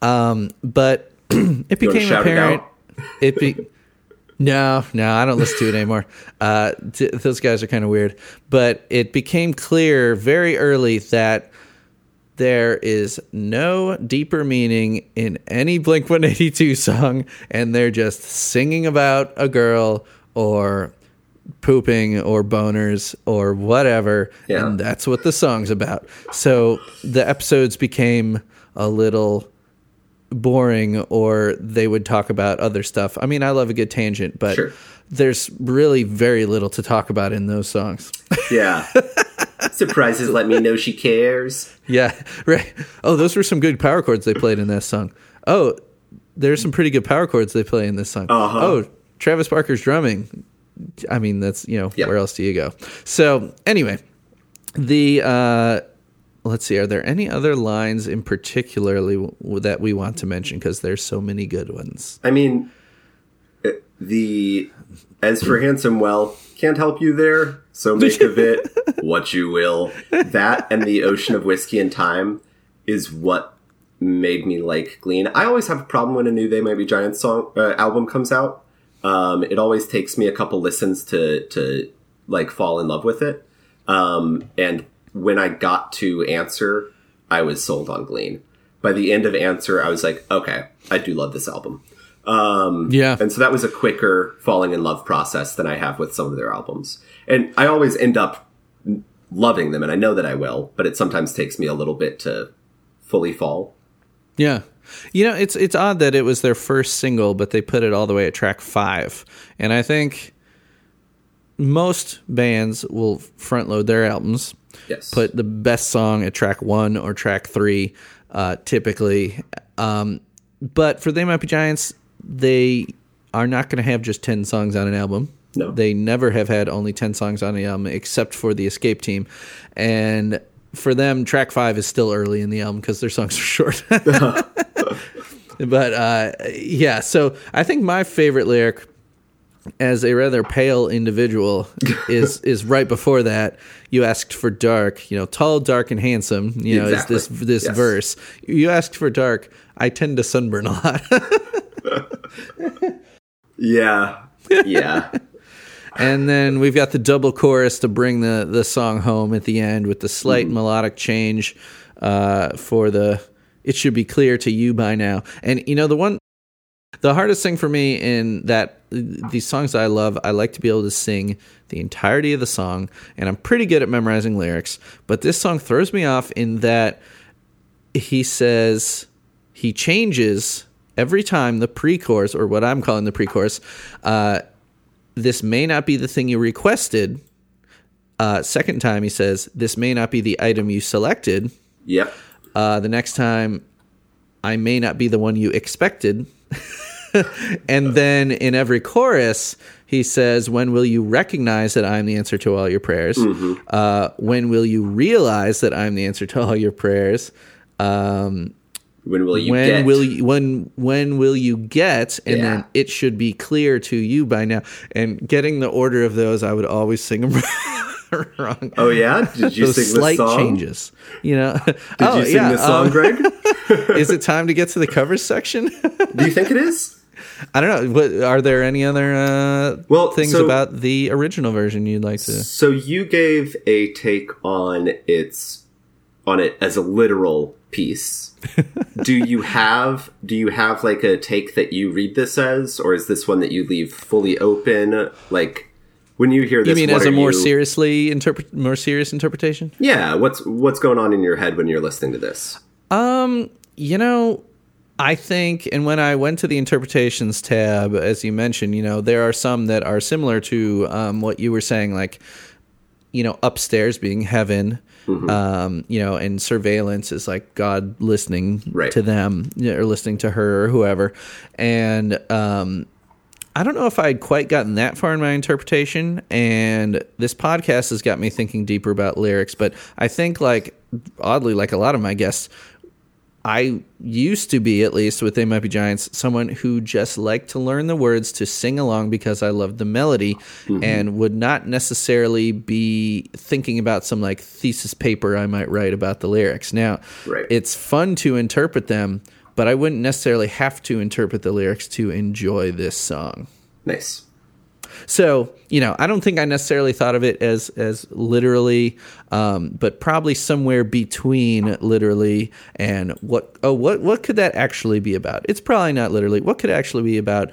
Um, but [clears throat] it became shout it apparent. [laughs] It be, no, no, I don't listen to it anymore. Uh, t- those guys are kind of weird. But it became clear very early that there is no deeper meaning in any Blink 182 song, and they're just singing about a girl or pooping or boners or whatever. Yeah. And that's what the song's about. So the episodes became a little boring or they would talk about other stuff. I mean, I love a good tangent, but Sure. there's really very little to talk about in those songs. Yeah. [laughs] Surprises let me know she cares. Yeah, [laughs] right. Oh, those were some good power chords they played in this song. Oh, there's some pretty good power chords they play in this song. Uh-huh. Oh, Travis Barker's drumming. I mean, that's you know, Yep. where else do you go? So anyway, the uh, let's see. Are there any other lines in particularly w- that we want to mention? Because there's so many good ones. I mean, uh, the as for handsome, well, can't help you there. So make of it [laughs] what you will. That and the ocean of whiskey and time is what made me like Glean. I always have a problem when a new They Might Be Giants song uh, album comes out. Um, it always takes me a couple listens to to like fall in love with it. Um, and when I got to Answer, I was sold on Glean. By the end of Answer, I was like, okay, I do love this album. Um, Yeah. and so that was a quicker falling in love process than I have with some of their albums. And I always end up loving them, and I know that I will, but it sometimes takes me a little bit to fully fall. Yeah. You know, it's it's odd that it was their first single, but they put it all the way at track five. And I think most bands will front load their albums, Yes. put the best song at track one or track three, uh, typically. Um, but for They Might Be Giants, they are not going to have just 10 songs on an album. No. They never have had only 10 songs on the album except for the Escape Team. And for them, track five is still early in the album because their songs are short. [laughs] but uh, yeah, so I think my favorite lyric as a rather pale individual [laughs] is is right before that you asked for dark you know tall dark and handsome you know Exactly. is this this Yes. verse you asked for dark i tend to sunburn a lot [laughs] yeah. Yeah. [laughs] and then we've got the double chorus to bring the the song home at the end with the slight melodic change uh, for the it should be clear to you by now and you know the one the hardest thing for me in that these songs I love, I like to be able to sing the entirety of the song, and I'm pretty good at memorizing lyrics. But this song throws me off in that he says he changes every time the pre-chorus or what I'm calling the pre-chorus. Uh, this may not be the thing you requested. Uh, second time he says this may not be the item you selected. Yep. Uh, the next time, I may not be the one you expected. [laughs] and then in every chorus, he says, When will you recognize that I'm the answer to all your prayers? Uh, when will you realize that I'm the answer to all your prayers? Um, When will you when get? will you, when when will you get and Yeah. then it should be clear to you by now and getting the order of those i would always sing [laughs] them [laughs] wrong oh yeah, did you sing slight this song? changes you know Did oh you sing yeah this song, um, Greg? [laughs] is it time to get to the covers section [laughs] Do you think it is? i don't know what, are there any other uh Well, things so- about the original version you'd like to So you gave a take on its on it as a literal piece. do you have do you have like a take that you read this as, or is this one that you leave fully open? Like when you hear this, you mean as a more you- seriously interpret more serious interpretation Yeah, what's what's going on in your head when you're listening to this? Um, you know, I think, and when I went to the interpretations tab, as you mentioned, you know, there are some that are similar to um, what you were saying, like, you know, upstairs being heaven, um, you know, and surveillance is like God listening Right. to them you know, or listening to her or whoever. And, um, I don't know if I had quite gotten that far in my interpretation, and this podcast has got me thinking deeper about lyrics. But I think, like, oddly, like a lot of my guests, I used to be, at least with They Might Be Giants, someone who just liked to learn the words to sing along because I loved the melody mm-hmm. and would not necessarily be thinking about some like thesis paper I might write about the lyrics. Now, Right. it's fun to interpret them, but I wouldn't necessarily have to interpret the lyrics to enjoy this song. Nice. So, you know, I don't think I necessarily thought of it as as literally, um, but probably somewhere between literally and what oh what what could that actually be about? It's probably not literally. What could it actually be about?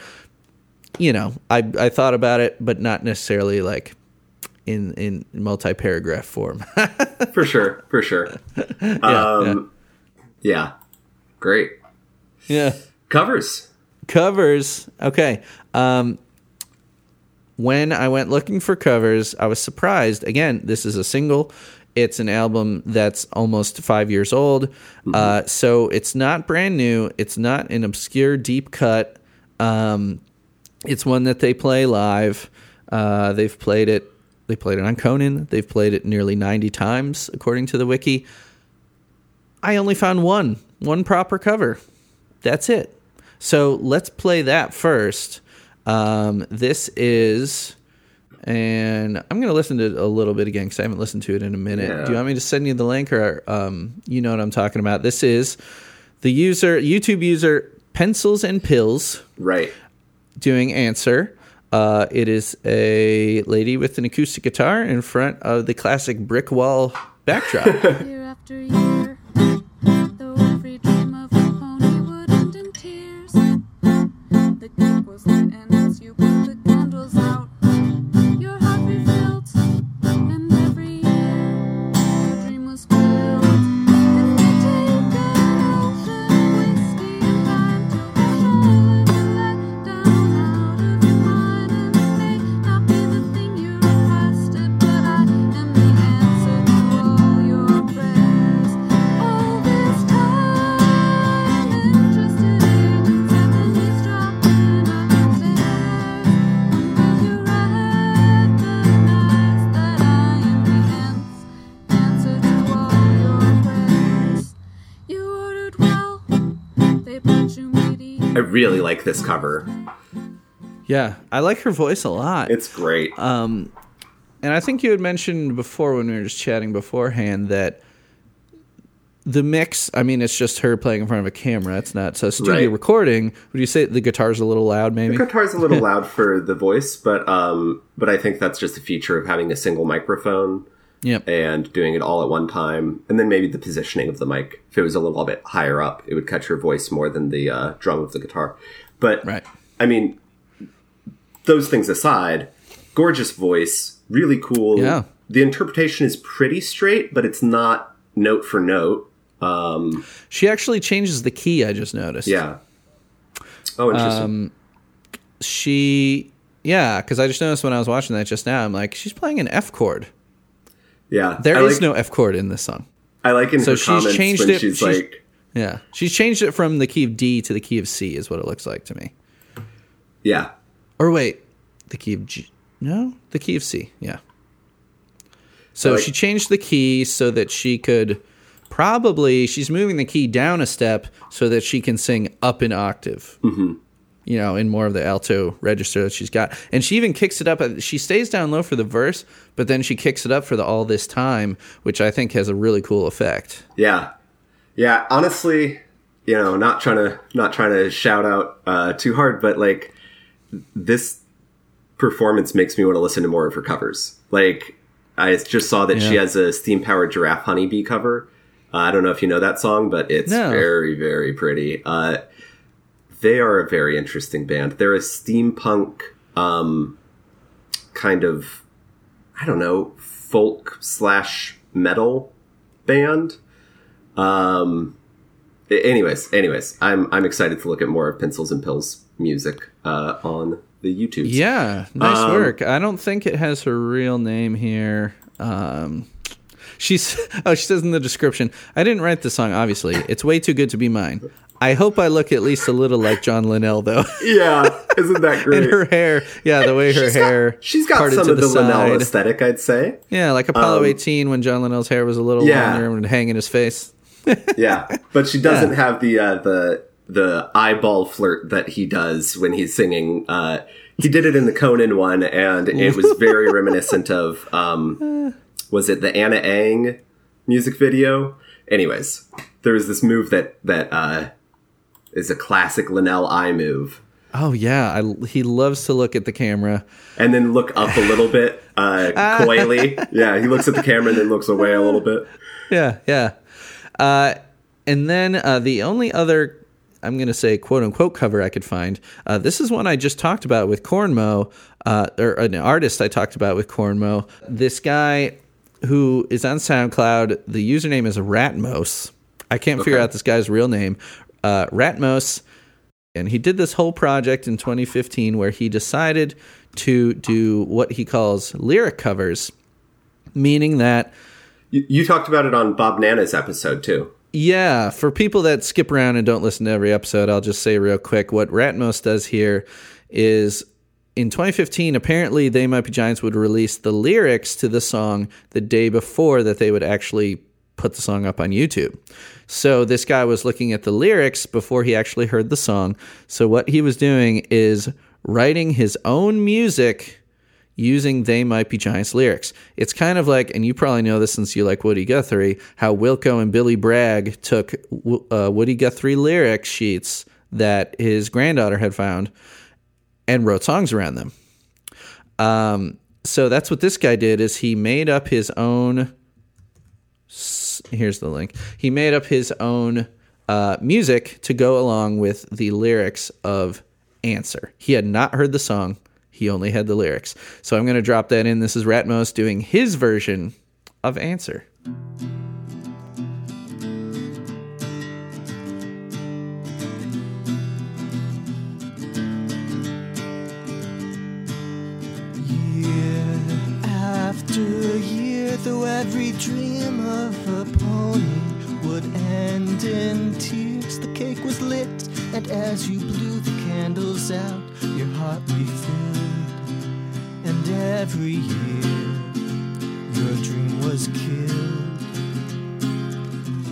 You know, I I thought about it, but not necessarily like in in multi paragraph form. [laughs] For sure, for sure. [laughs] um, yeah. Great. Yeah. Covers. covers. Okay. Um when i went looking for covers i was surprised. Again this is a single. It's an album that's almost five years old. Uh so it's not brand new. It's not an obscure deep cut. Um it's one that they play live. Uh they've played it they played it on conan. They've played it nearly 90 times according to the wiki. I only found one one proper cover that's it. So let's play that first. Um, this is, and I'm going to listen to it a little bit again because I haven't listened to it in a minute. Yeah. Do you want me to send you the link or um, you know what I'm talking about? This is the user, YouTube user Pencils and Pills Right. doing Answer. Uh, it is a lady with an acoustic guitar in front of the classic brick wall backdrop. [laughs] really like this cover. yeah, I like her voice a lot. It's great. Um, and I think you had mentioned before when we were just chatting beforehand that the mix, I mean, it's just her playing in front of a camera. It's not so studio Right. recording. Would you say the guitar's a little loud, maybe? The guitar's a little [laughs] loud for the voice, but um, but I think that's just a feature of having a single microphone Yep. and doing it all at one time, and then maybe the positioning of the mic. If it was a little bit higher up, it would catch your voice more than the uh, drum of the guitar. But Right. I mean, those things aside, gorgeous voice, really cool. Yeah. The interpretation is pretty straight, but it's not note for note. Um, She actually changes the key. I just noticed. yeah. Oh, interesting. Um, She, yeah, because I just noticed when I was watching that just now, I'm like, she's playing an F chord. Yeah. There is like, no F chord in this song. I like in so she's changed when it- she's, she's- like, Yeah, she's changed it from the key of D to the key of C, is what it looks like to me. yeah, Or wait, the key of G? No, the key of C. Yeah. So like- she changed the key so that she could probably she's moving the key down a step so that she can sing up an octave. Mm-hmm. You know, in more of the alto register that she's got, and she even kicks it up. She stays down low for the verse, but then she kicks it up for the all this time, which I think has a really cool effect. yeah, yeah. Honestly, you know, not trying to not trying to shout out uh, too hard, but like this performance makes me want to listen to more of her covers. Like I just saw that she has a steam powered giraffe honeybee cover. Uh, I don't know if you know that song, but it's No. very very pretty. Uh, they are a very interesting band. They're a steampunk um, kind of I don't know folk slash metal band. Um. Anyways, anyways, I'm I'm excited to look at more of Pencils and Pills music uh, on the YouTube. Yeah, nice Um, work. I don't think it has her real name here. Um, she's [laughs] oh, she says in the description. I didn't write the song. Obviously, it's way too good to be mine. I hope I look at least a little like John Linnell, though. yeah, isn't that [laughs] great? and her hair, yeah, the way her She's hair. got, she's got some of the, Linnell side. aesthetic, I'd say. Yeah, like Apollo 18 when John Linnell's hair was a little Yeah. longer and would hang in his face. [laughs] Yeah, but she doesn't Yeah. have the uh, the the eyeball flirt that he does when he's singing. Uh, he did it in the Conan one, and it was very [laughs] reminiscent of um, was it the Ana Ng music video? Anyways, there was this move that that uh, is a classic Linnell eye move, Oh yeah, I, he loves to look at the camera. and then look up a little bit uh, [laughs] coyly. Yeah, he looks at the camera and then looks away a little bit. Yeah, yeah. Uh, and then uh, the only other, I'm going to say quote unquote cover I could find. Uh, this is one I just talked about with Cornmo, uh, or an artist I talked about with Cornmo. This guy who is on SoundCloud, the username is Ratmos. I can't figure out this guy's real name. Uh, Ratmos. And he did this whole project in 2015 where he decided to do what he calls lyric covers, meaning that You, you talked about it on Bob Nanna's episode too. Yeah, for people that skip around and don't listen to every episode, I'll just say real quick what Ratmos does here is in 2015, apparently They Might Be Giants would release the lyrics to the song the day before that they would actually put the song up on YouTube. So this guy was looking at the lyrics before he actually heard the song. So what he was doing is writing his own music using They Might Be Giants lyrics. It's kind of like, and you probably know this since you like Woody Guthrie, how Wilco and Billy Bragg took uh, Woody Guthrie lyric sheets that his granddaughter had found and wrote songs around them. Um, so that's what this guy did is he made up his own here's the link. He made up his own uh, music to go along with the lyrics of answer. He had not heard the song. He only had the lyrics. So i'm going to drop that in. This is ratmos doing his version of answer though every dream of a pony would end in tears, the cake was lit, and as you blew the candles out, your heart refilled. And every year, your dream was killed.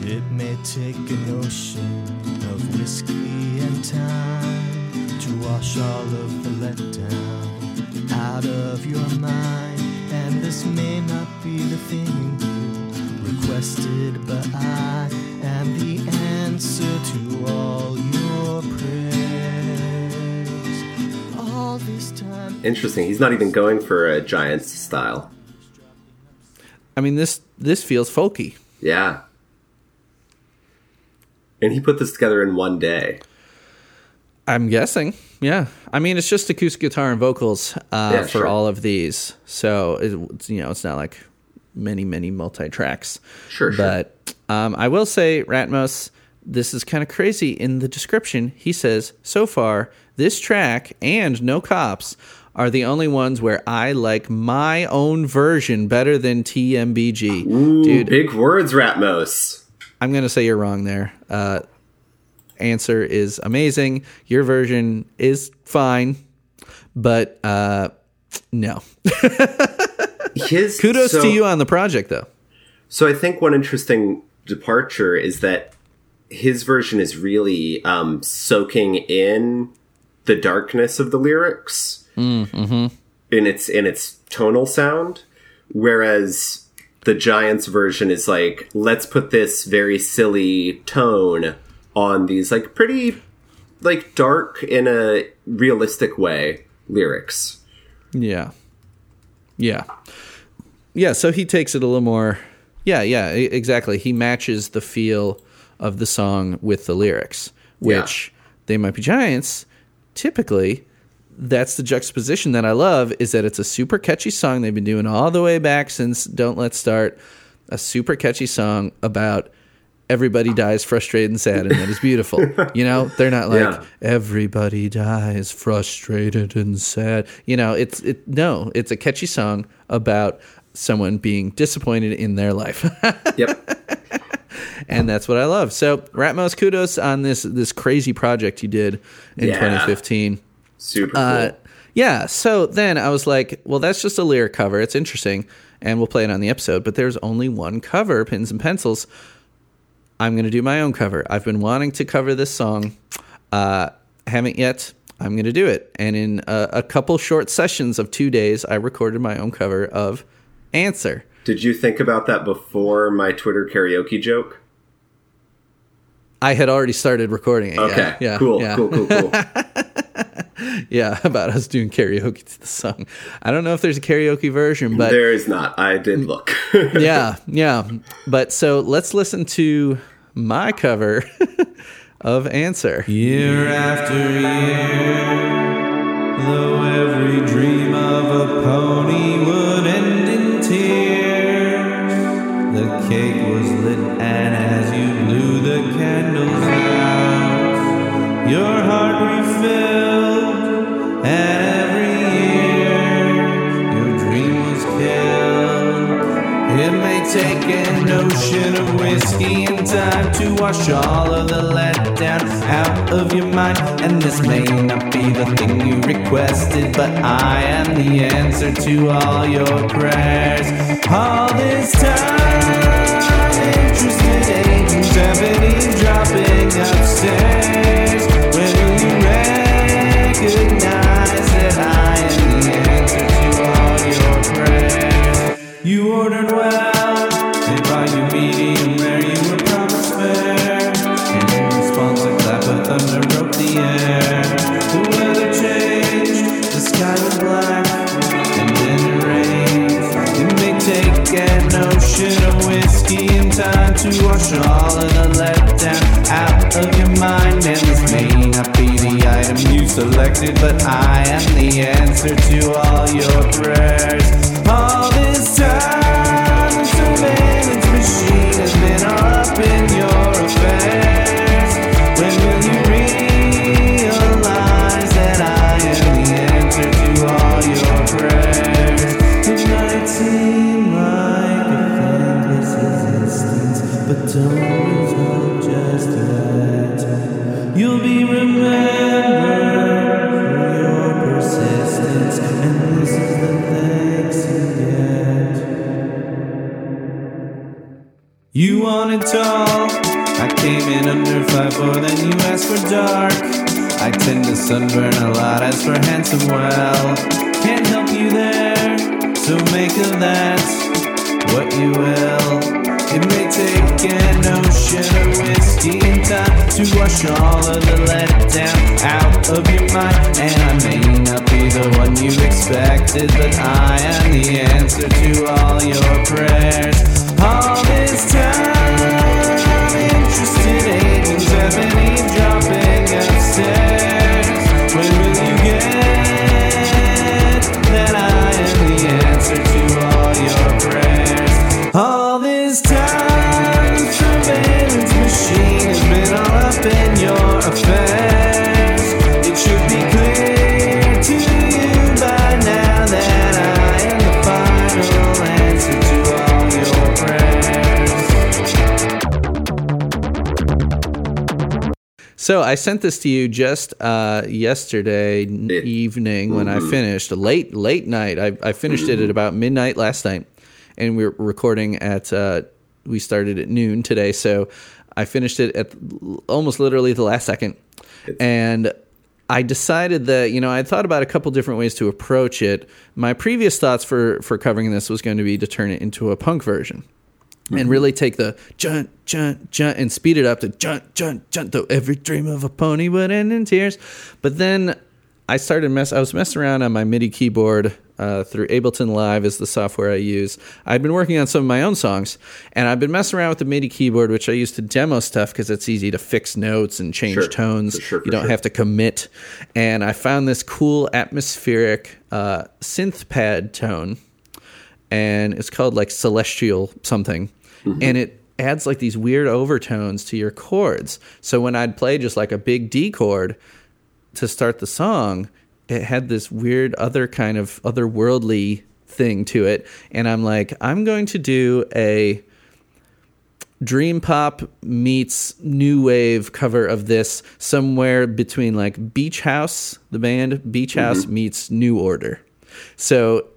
It may take an ocean of whiskey and time to wash all of the letdown out of your mind. And this may not be the thing you requested, but I am the answer to all your prayers. All this time. Interesting. He's not even going for a Giants style. i mean this this feels folky Yeah. And he put this together in one day. I'm guessing yeah i mean it's just acoustic guitar and vocals uh, Yeah, for sure. all of these so it, it's, you know it's not like many, many multi tracks. Sure, sure. But um, I will say, Ratmos, this is kind of crazy. In the description, he says, so far, this track and No Cops are the only ones where I like my own version better than TMBG. Ooh, Dude, big words, Ratmos. I'm going to say you're wrong there. Uh, answer is amazing. Your version is fine, but uh, no. [laughs] His Kudos so- to you on the project, though. So I think one interesting departure is that his version is really um, soaking in the darkness of the lyrics in its in its tonal sound, whereas the Giants version is like let's put this very silly tone on these like pretty like dark in a realistic way lyrics. Yeah. Yeah. Yeah, so he takes it a little more. Yeah, yeah, exactly. He matches the feel of the song with the lyrics, which they might be giants. Typically, that's the juxtaposition that I love is that it's a super catchy song they've been doing all the way back since Don't Let's Start. A super catchy song about everybody dies frustrated and sad and that is beautiful. you know, they're not [laughs] like Yeah. everybody dies frustrated and sad. You know, it's it no, it's a catchy song about someone being disappointed in their life. [laughs] Yep. and that's what I love. So, Ratmos kudos on this this crazy project you did in Yeah. 2015. Super cool. Uh, yeah. So then I was like, well, that's just a lyric cover. It's interesting, and we'll play it on the episode. But there's only one cover, pins and pencils. I'm going to do my own cover. I've been wanting to cover this song, uh, haven't yet. I'm going to do it. And in a, a couple short sessions of two days, I recorded my own cover of "Answer." Did you think about that before my Twitter karaoke joke? I had already started recording it. Okay. Yeah. yeah cool, yeah. cool. Cool. Cool. [laughs] [laughs] Yeah, [laughs] about us doing karaoke to the song. I don't know if there's a karaoke version, but there is not. I did look. [laughs] yeah, yeah. But so let's listen to my cover of Answer. Year after year, though every dream of a pony take an ocean of whiskey and time to wash all of the letdown out of your mind. And this may not be the thing you requested, but I am the answer to all your prayers. All this time, interested have been dropping upstairs. Will you recognize that I am the answer to all your prayers? You ordered well, all of the letdown out of your mind. And this may not be the item you selected, but I am the answer to all your prayers. All five then you asked for dark. I tend to sunburn a lot, as for handsome, well, can't help you there, so make of that what you will. It may take an ocean of whiskey and time to wash all of the letdown out of your mind. And I may not be the one you expected, but I am the answer to all your prayers. All this time, So I sent this to you just uh, yesterday It- evening when I finished late late night. I, I finished it at about midnight last night, and we are recording at. Uh, we started at noon today, so I finished it at almost literally the last second, and. I decided that you know I thought about a couple different ways to approach it. My previous thoughts for for covering this was going to be to turn it into a punk version and really take the junt, junt, junt and speed it up to junt, junt, junt. Though every dream of a pony would end in tears. But then I started mess. I was messing around on my MIDI keyboard uh, through Ableton Live is the software I use. I'd been working on some of my own songs, and I've been messing around with the MIDI keyboard, which I use to demo stuff because it's easy to fix notes and change Sure. tones. For sure, for you don't sure. have to commit. And I found this cool atmospheric uh, synth pad tone and it's called like celestial something Mm-hmm. and it adds like these weird overtones to your chords. So when i'd play just like a big d chord to start the song it had this weird other kind of otherworldly thing to it. And i'm like i'm going to do a dream pop meets new wave cover of this somewhere between like beach house the band beach house mm-hmm. meets new order. So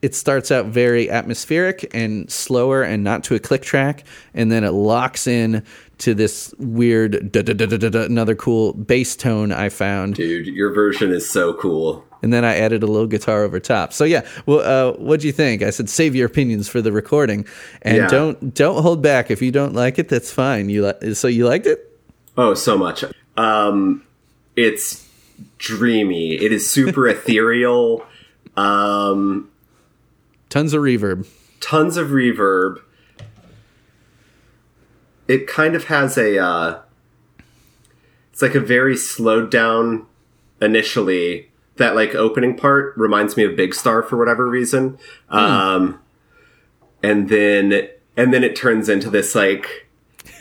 it starts out very atmospheric and slower and not to a click track and then it locks in to this weird da, da, da, another cool bass tone i found Dude, your version is so cool. and then i added a little guitar over top so yeah well uh, what do you think i said save your opinions for the recording and Yeah. don't don't hold back if you don't like it that's fine you li- so you liked it Oh, so much. Um, it's dreamy. It is super [laughs] ethereal. Um, tons of reverb tons of reverb. It kind of has a. Uh, it's like a very slowed down initially. That like opening part reminds me of Big Star for whatever reason. Um, and then and then it turns into this like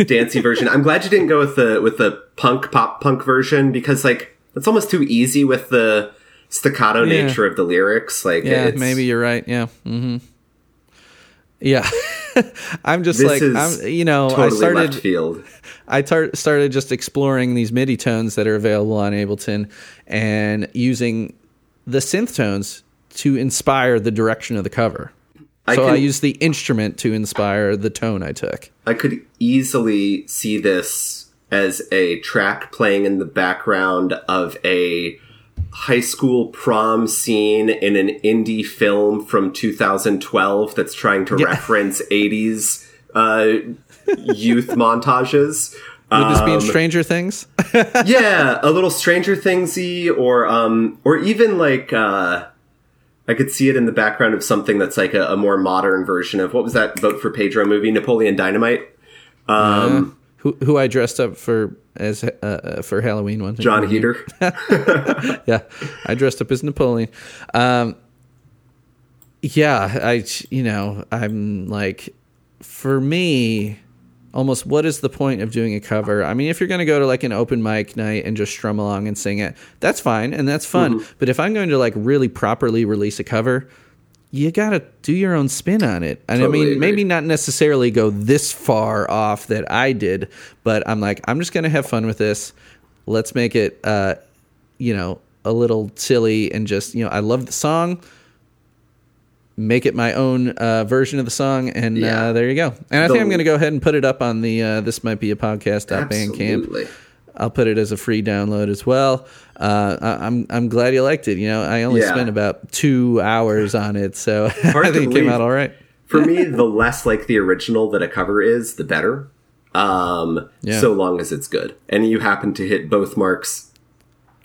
dancey version. I'm glad you didn't go with the with the punk pop punk version because like it's almost too easy with the staccato Yeah. nature of the lyrics. Like yeah it's, maybe you're right yeah mm-hmm yeah [laughs] i'm just like i'm you know totally i started left field. I tar- started just exploring these MIDI tones that are available on Ableton and using the synth tones to inspire the direction of the cover. I so I used the instrument to inspire the tone I took. I could easily see this as a track playing in the background of a high school prom scene in an indie film from 2012 that's trying to reference 80s uh, youth [laughs] montages. Would this be in Um, Stranger Things? [laughs] yeah, a little [laughs] Stranger Thingsy, or um, or even like uh, I could see it in the background of something that's like a, a more modern version of what was that Vote for Pedro movie, Napoleon Dynamite. Um, who who I dressed up for as uh, uh, for Halloween one Jon Heder. [laughs] [laughs] yeah, I dressed up as Napoleon. Um, yeah, I you know I'm like, for me, almost what is the point of doing a cover? I mean, if you're going to go to like an open mic night and just strum along and sing it, that's fine and that's fun. Mm-hmm. But if I'm going to like really properly release a cover. You gotta do your own spin on it, and Totally I mean, agree. maybe not necessarily go this far off that I did, but I'm like, I'm just gonna have fun with this. Let's make it, uh, you know, a little silly and just, you know, I love the song. Make it my own uh, version of the song, and Yeah. uh, there you go. And I The- think I'm going to go ahead and put it up on the uh, this might be a podcast Bandcamp. I'll put it as a free download as well. Uh, I, I'm I'm glad you liked it. You know, I only Yeah. spent about two hours on it, so [laughs] I think it came out all right. For me, the less like the original that a cover is, the better. Um, Yeah. so long as it's good, and you happen to hit both marks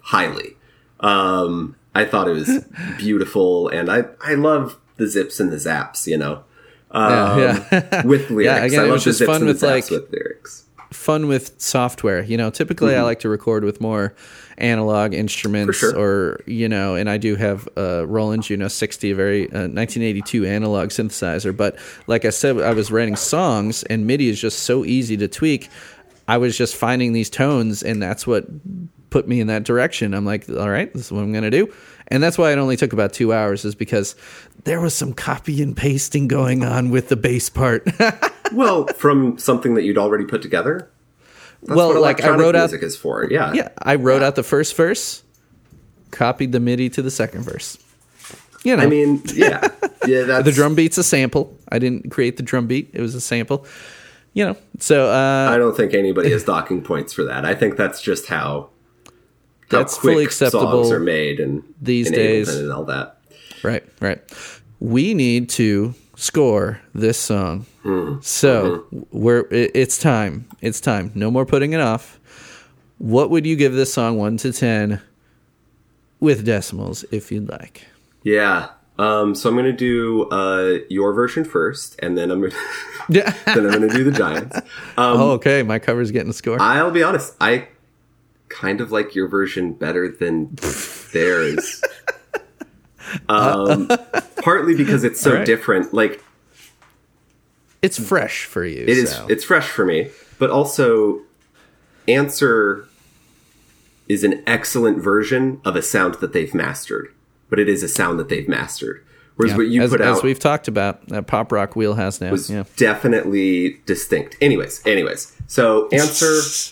highly. Um, I thought it was [laughs] beautiful, and I I love the zips and the zaps. You know, um, Yeah, yeah. with [laughs] lyrics. again, I it love was the just zips fun and the zaps like- with lyrics. Fun with software. You know, typically I like to record with more analog instruments, Mm-hmm. Sure. or you know, and I do have a Roland Juno 60, a very uh, 1982 analog synthesizer. But like I said, I was writing songs, and MIDI is just so easy to tweak. I was just finding these tones, and that's what put me in that direction. I'm like, all right, this is what I'm gonna do. And that's why it only took about two hours, is because there was some copy and pasting going on with the bass part. [laughs] Well, from something that you'd already put together. That's well, like I wrote out music is for. Yeah. Yeah, I wrote out the first verse, copied the MIDI to the second verse. You know, I mean, yeah, [laughs] yeah. That's the drum beat's a sample. I didn't create the drum beat; it was a sample. You know, so uh, I don't think anybody has docking points for that. I think that's just how That's fully acceptable songs are made and these in days. Ableton and all that. right, right. We need to score this song. Hmm. So Mm-hmm. we're it, it's time. It's time. No more putting it off. What would you give this song one to ten with decimals, if you'd like? Yeah. Um, so I'm gonna do uh, your version first, and then I'm gonna Yeah. [laughs] [laughs] then I'm gonna do the Giants. [laughs] Um, oh, okay. My cover's getting a score. I'll be honest, I kind of like your version better than [laughs] theirs. Um, partly because it's so right. different. Like it's fresh for you. it is, so. it's fresh for me, but also answer is an excellent version of a sound that they've mastered. But it is a sound that they've mastered. Whereas Yeah. what you as, put as out we've talked about, that pop rock wheelhouse now. was yeah. definitely distinct. Anyways, anyways. So answer [laughs]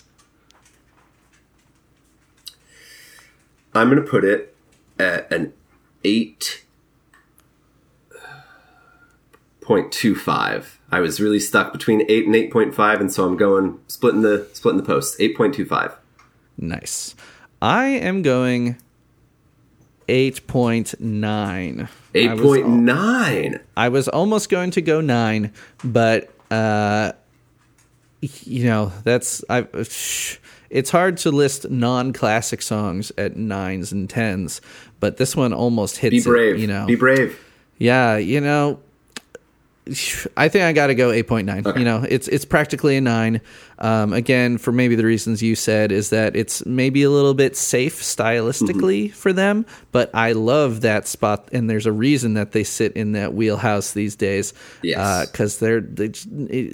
I'm going to put it at an 8.25. I was really stuck between 8 and 8.5 and so I'm going splitting the splitting the post. 8.25. Nice. I am going 8.9. I was, 8.9. I was almost going to go 9, but uh you know, that's I it's hard to list non-classic songs at 9s and 10s, but this one almost hits Be it, brave. you know. Be brave. Yeah, you know, I think I got to go 8.9. You know, it's it's practically a 9. Um, again, for maybe the reasons you said is that it's maybe a little bit safe stylistically Mm-hmm. for them, but I love that spot and there's a reason that they sit in that wheelhouse these days. Yes. cuz they're they just, eh,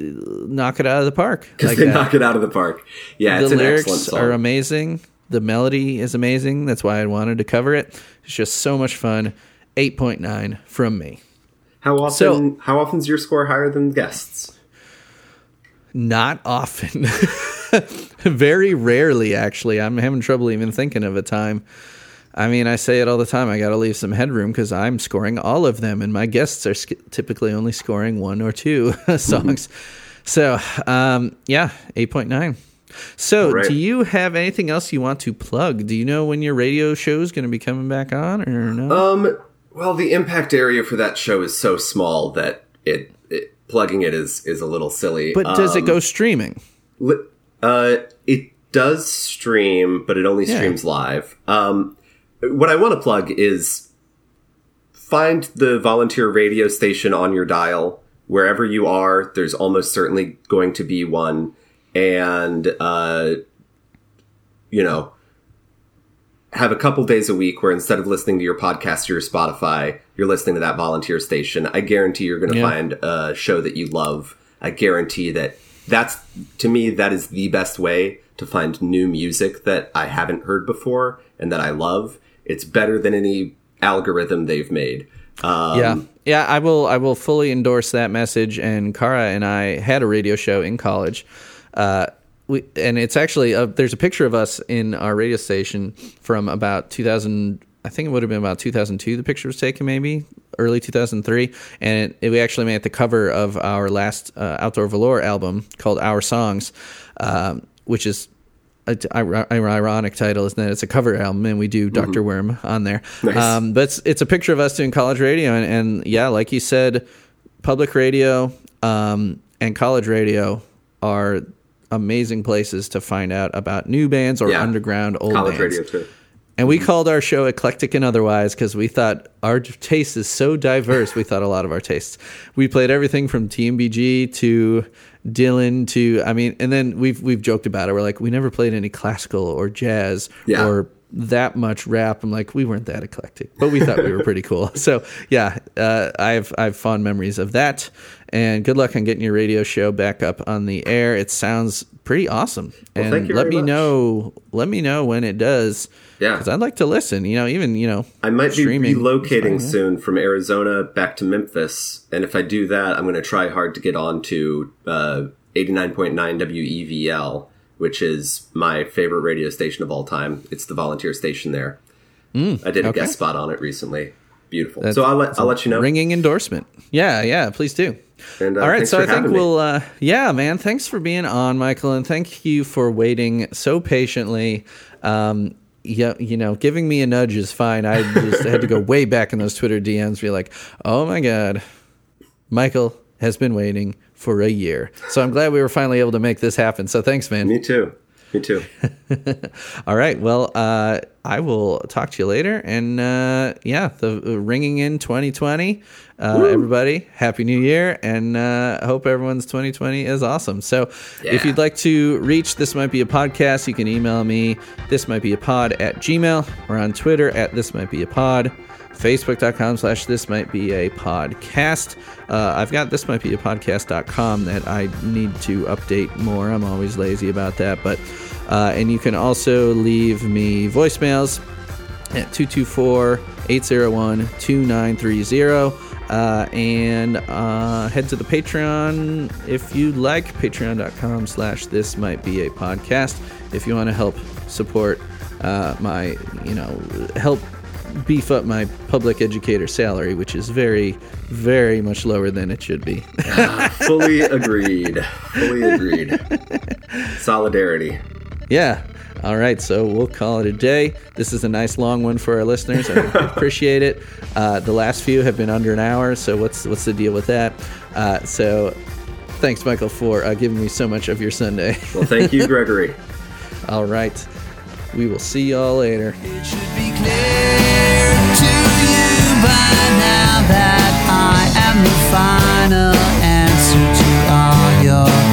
knock it out of the park. Because like they that. knock it out of the park. Yeah, it's the an excellent lyrics song. are amazing. The melody is amazing. That's why I wanted to cover it. It's just so much fun. 8.9 from me. How often? So- how often's your score higher than guests? Not often. [laughs] Very rarely, actually. I'm having trouble even thinking of a time. I mean, I say it all the time. I got to leave some headroom because I'm scoring all of them, and my guests are sk- typically only scoring one or two [laughs] songs. So, um, yeah, 8.9. So, Right. do you have anything else you want to plug? Do you know when your radio show is going to be coming back on, or no? Um, well, the impact area for that show is so small that it, it plugging it is is a little silly. but does it Um, go streaming? li- Uh, it does stream, but it only Yeah. streams live. Um, what I want to plug is find the volunteer radio station on your dial wherever you are. There's almost certainly going to be one, and uh, you know, have a couple days a week where instead of listening to your podcast or your Spotify, you're listening to that volunteer station. I guarantee you're going to Yeah. find a show that you love. I guarantee that that's to me that is the best way to find new music that I haven't heard before and that I love. It's better than any algorithm they've made. Um, yeah, yeah. I will. I will fully endorse that message. And Kara and I had a radio show in college. Uh, we, and it's actually uh there's a picture of us in our radio station from about 2000. I think it would have been about 2002. The picture was taken, maybe early 2003, and it, we actually made the cover of our last uh, Outdoor Velour album called Our Songs, um, which is a ir- ironic title, isn't it? It's a cover album, and we do Doctor Worm on there. Nice. Um, but it's, it's a picture of us doing college radio, and, and yeah, like you said, public radio um, and college radio are amazing places to find out about new bands or Yeah. underground old college bands. radio too. And we mm-hmm. called our show Eclectic and Otherwise because we thought our taste is so diverse. we thought a lot of our tastes. We played everything from TMBG to Dylan to I mean, and then we've we've joked about it. We're like, we never played any classical or jazz Yeah. or that much rap. I'm like, we weren't that eclectic, but we thought we were pretty cool. So yeah, uh, I have I have fond memories of that. And good luck on getting your radio show back up on the air. It sounds pretty awesome. Well, and let me much. know let me know when it does. Yeah. because I'd like to listen. You know, even you know, I might be relocating soon from Arizona back to Memphis, and if I do that, I'm going to try hard to get on to uh, 89.9 WEVL which is my favorite radio station of all time. It's the volunteer station there. I did a okay. guest spot on it recently. Beautiful. That's- so I'll let I'll let you know. Ringing endorsement. Yeah, yeah, please do. And, uh, All right, so I think we'll, uh, yeah, man, thanks for being on, Michael, and thank you for waiting so patiently. Um, yeah, you know, giving me a nudge is fine. I just had to go [laughs] way back in those Twitter DMs, be like, oh my god, Michael has been waiting for a year. So I'm glad we were finally able to make this happen. So thanks, man. Me too. Me too. [laughs] All right. Well, uh, I will talk to you later. And uh, yeah, the ringing in 2020. Uh, everybody, happy new year, and uh, hope everyone's 2020 is awesome. So, if you'd like to reach This Might Be a Podcast, you can email me, This Might Be a Pod at Gmail, or on Twitter at This Might Be a Pod facebook.com slash this might be a podcast. Uh, i've got this might be a podcast.com that i need to update more. I'm always lazy about that but uh, and you can also leave me voicemails at 224-801-2930 uh, and uh, head to the patreon if you'd like. Patreon.com slash this might be a podcast. If you want to help support uh, my you know help beef up my public educator salary which is very very much lower than it should be Fully [laughs] agreed. Fully agreed. Solidarity. Yeah. All right. So we'll call it a day. This is a nice long one for our listeners. I [laughs] appreciate it. Uh, the last few have been under an hour. So what's what's the deal with that? Uh, so thanks, Michael, for uh, giving me so much of your Sunday. Well, thank you, [laughs] Gregory. All right. We will see y'all later by now that I am the final answer to all your